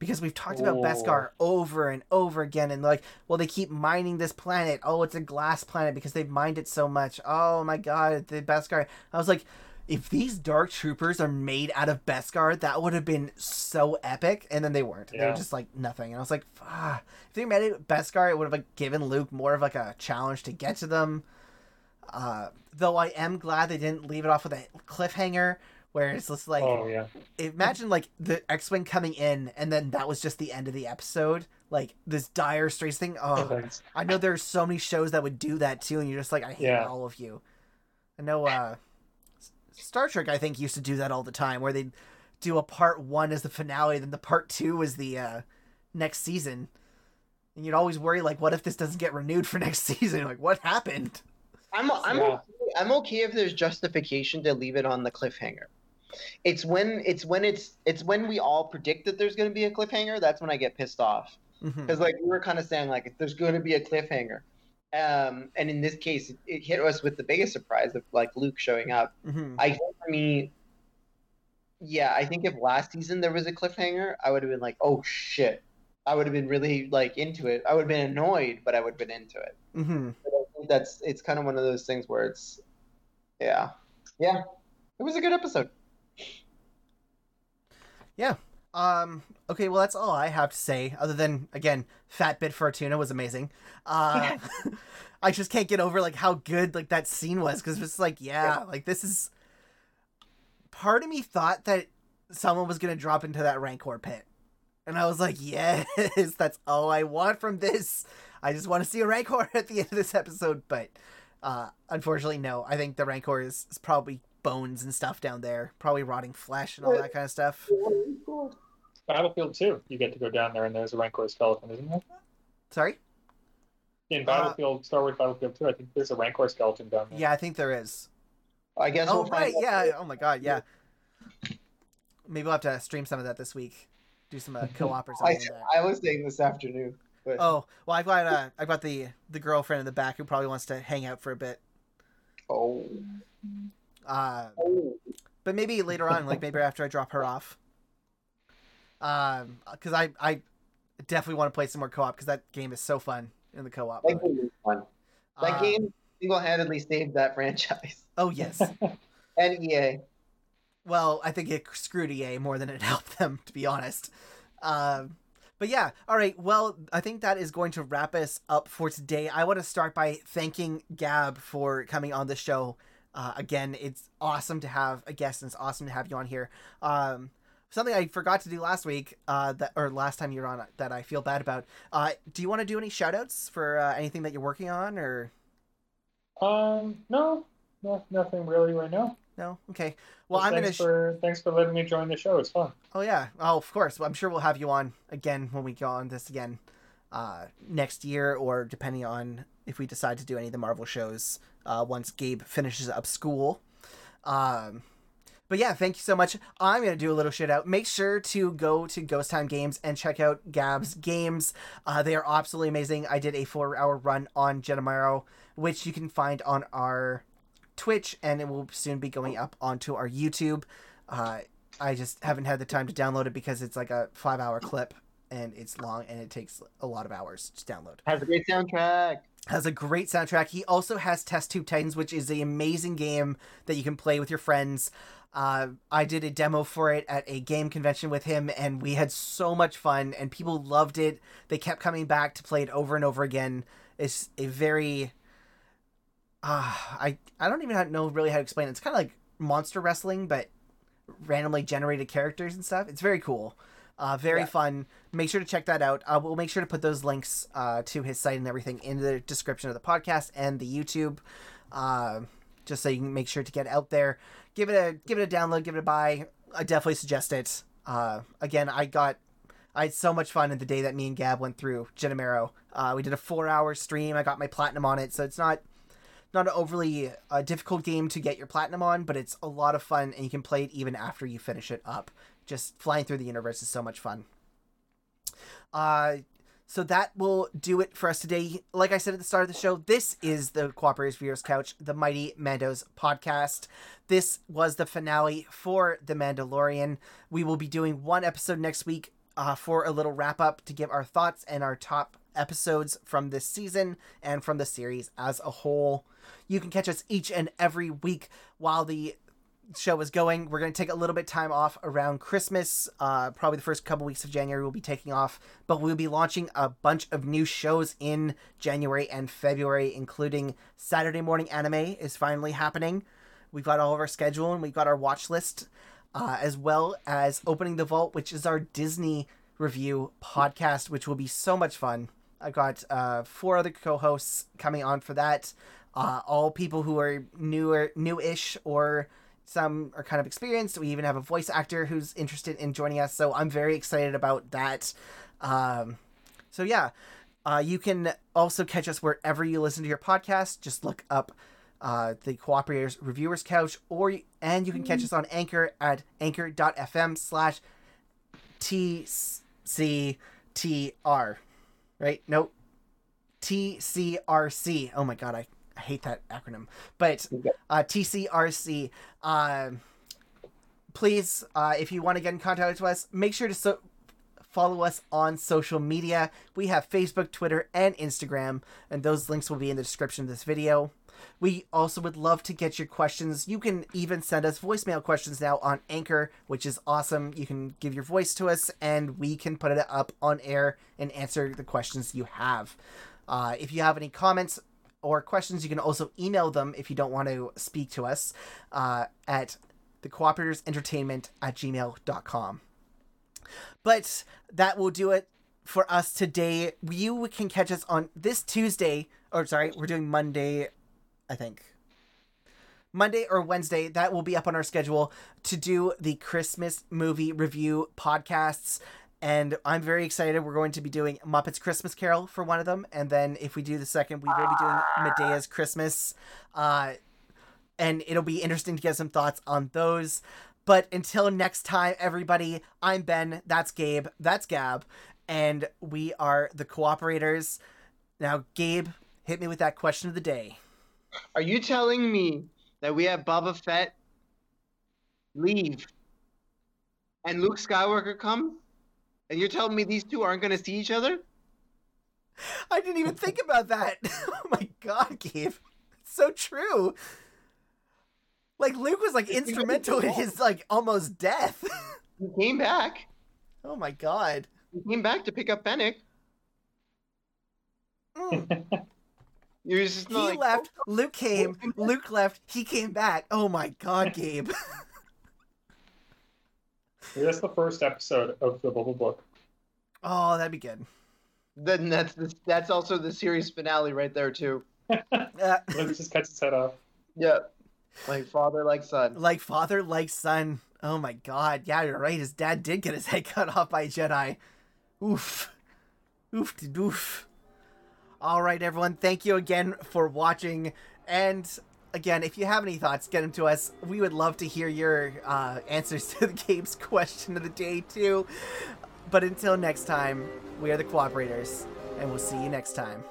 Because we've talked about Oh. Beskar over and over again, and like, well, they keep mining this planet. Oh, it's a glass planet because they've mined it so much. Oh my god, the Beskar. I was like, if these Dark Troopers are made out of Beskar, that would have been so epic. And then they weren't. They were just like nothing. And I was like, ah. if they made it Beskar, it would have like given Luke more of like a challenge to get to them. Uh, though I am glad they didn't leave it off with a cliffhanger where it's just like oh yeah. imagine like the X-wing coming in and then that was just the end of the episode. Like this dire straits thing. Oh, Thanks. I know there's so many shows that would do that too, and you're just like, I hate Yeah. all of you. I know uh Star Trek I think used to do that all the time, where they'd do a part one as the finale, then the part two was the uh next season. And you'd always worry like what if this doesn't get renewed for <laughs> next season? Like what happened? I'm I'm Yeah. okay, I'm okay if there's justification to leave it on the cliffhanger. It's when it's when it's it's when we all predict that there's going to be a cliffhanger. That's when I get pissed off because like we were kind of saying like if there's going to be a cliffhanger, um, and in this case it, it hit us with the biggest surprise of like Luke showing up. Mhm. I think for me, yeah, I think if last season there was a cliffhanger, I would have been like, oh shit. I would have been really like into it. I would have been annoyed, but I would have been into it. Mhm. But I think that's it's kind of one of those things where it's yeah. Yeah. It was a good episode. Um. Okay. Well, that's all I have to say. Other than again, Fat Bib Fortuna was amazing. Uh, <laughs> I just can't get over like how good like that scene was because it's like yeah, like this is. Part of me thought that someone was gonna drop into that Rancor pit, and I was like, <laughs> yes, that's all I want from this. I just want to see a Rancor <laughs> at the end of this episode, but uh, unfortunately, no. I think the Rancor is, is probably bones and stuff down there, probably rotting flesh and all that kind of stuff. Battlefront 2, you get to go down there and there's a Rancor skeleton, isn't there? Sorry. In Battlefront, Star Wars Battlefront 2, I think there's a Rancor skeleton down there. Yeah, I think there is. I guess. Oh we'll find right, out. yeah. Oh my god, yeah. Maybe we'll have to stream some of that this week. Do some uh, co-op or <laughs> I, something. like that. I was saying this afternoon. But Oh well, I've got uh, I've got the the girlfriend in the back who probably wants to hang out for a bit. oh, Uh, oh. but maybe later on, like maybe after I drop her off. Um, because I I definitely want to play some more co-op because that game is so fun in the co-op. that game was fun. That Uh, game single-handedly saved that <laughs> franchise Oh yes. <laughs> and EA. Well, I think it screwed EA more than it <laughs> helped them, to be honest. Um, but yeah, all right. Well, I think that is going to wrap us up for today. I want to start by thanking Gab for coming on the show. Uh, again, it's awesome to have a guest, and it's awesome to have you on here. Um, something I forgot to do last week, uh, that or last time you were on, that I feel bad about. Uh, do you want to do any shout outs for uh, anything that you're working on, or Um, no, no, nothing really right now. no? Okay. Well, Just I'm gonna. thanks Sh- for thanks for letting me join the show. It's fun. Oh yeah. Oh, of course. Well, I'm sure we'll have you on again when we go on this again uh, next year, or depending on if we decide to do any of the Marvel shows uh, once Gabe finishes up school. Um, but yeah, thank you so much. I'm gonna do a little shit out. Make sure to go to Ghost Time Games and check out Gab's games. Uh, they are absolutely amazing. I did a four-hour run on Genomaro, which you can find on our Twitch, and it will soon be going up onto our YouTube. Uh, I just haven't had the time to download it because it's like a five-hour clip and it's long and it takes a lot of hours to download Has a great soundtrack. Has a great soundtrack. He also has Test Tube Titans, which is an amazing game that you can play with your friends. Uh, I did a demo for it at a game convention with him, and we had so much fun, and people loved it. They kept coming back to play it over and over again. It's a very, uh, I I don't even know really how to explain it. It's kind of like monster wrestling, but randomly generated characters and stuff. It's very cool. Uh, very Yeah. fun. Make sure to check that out. Uh, we'll make sure to put those links uh, to his site and everything in the description of the podcast and the YouTube, uh, just so you can make sure to get out there. Give it a give it a download. Give it a buy. I definitely suggest it. Uh, again, I got I had so much fun in the day that me and Gab went through Genomero. Uh, we did a four hour stream. I got my platinum on it, so it's not not an overly uh, difficult game to get your platinum on, but it's a lot of fun, and you can play it even after you finish it up. Just flying through the universe is so much fun. Uh, so that will do it for us today. Like I said at the start of the show, this is the Cooperators Viewers Couch, the Mighty Mandos podcast. This was the finale for The Mandalorian. We will be doing one episode next week uh, for a little wrap up to give our thoughts and our top episodes from this season and from the series as a whole. You can catch us each and every week while the show is going. We're going to take a little bit time off around Christmas. Uh, probably the first couple weeks of January we'll be taking off, but we'll be launching a bunch of new shows in January and February, including Saturday Morning Anime is finally happening. We've got all of our schedule and we've got our watch list, uh, as well as Opening the Vault, which is our Disney review podcast, which will be so much fun. I've got uh, four other co-hosts coming on for that. Uh, all people who are newer, new-ish, or some are kind of experienced. We even have a voice actor who's interested in joining us, so I'm very excited about that. Um, so yeah, uh, you can also catch us wherever you listen to your podcast. Just look up uh, the Cooperators Reviewers Couch, or and you can catch us on Anchor at anchor.fm slash TCTR. Right? Nope. TCRC. Oh my god, I, I hate that acronym. But uh, TCRC. Um, please, uh, if you want to get in contact with us, make sure to so- follow us on social media. We have Facebook, Twitter, and Instagram, and those links will be in the description of this video. We also would love to get your questions. You can even send us voicemail questions now on Anchor, which is awesome. You can give your voice to us, and we can put it up on air and answer the questions you have. Uh, if you have any comments or questions, you can also email them if you don't want to speak to us uh, at the cooperators entertainment at gmail.com. But that will do it for us today. You can catch us on this Tuesday, or sorry, we're doing Monday, I think. Monday or Wednesday, that will be up on our schedule to do the Christmas movie review podcasts. And I'm very excited. We're going to be doing Muppets Christmas Carol for one of them. And then if we do the second, we will be doing Madea's Christmas. Uh, and it'll be interesting to get some thoughts on those. But until next time, everybody, I'm Ben. That's Gabe. That's Gab. And we are the cooperators. Now, Gabe, hit me with that question of the day. Are you telling me that we have Boba Fett leave and Luke Skywalker come? And you're telling me these two aren't going to see each other? I didn't even think about that. <laughs> oh my god, Gabe. It's so true. Like Luke was like instrumental in his like almost death. <laughs> He came back. oh my god. He came back to pick up Fennec. Mm. <laughs> He just He like, left, Luke came, Luke left, he came back. Oh my god, Gabe. That's the first episode of the Bubble Book. Oh, that'd be good. Then that's the, that's also the series finale right there too. <laughs> Uh, Luke just cuts his head off. Yeah, like father, like son. like father, like son. Oh my god. Yeah, you're right. His dad did get his head cut off by a Jedi. Oof. Oof de doof. All right, everyone. Thank you again for watching. And again, if you have any thoughts, get them to us. We would love to hear your uh, answers <laughs> to the game's question of the day, too. But until next time, we are the Cooperators, and we'll see you next time.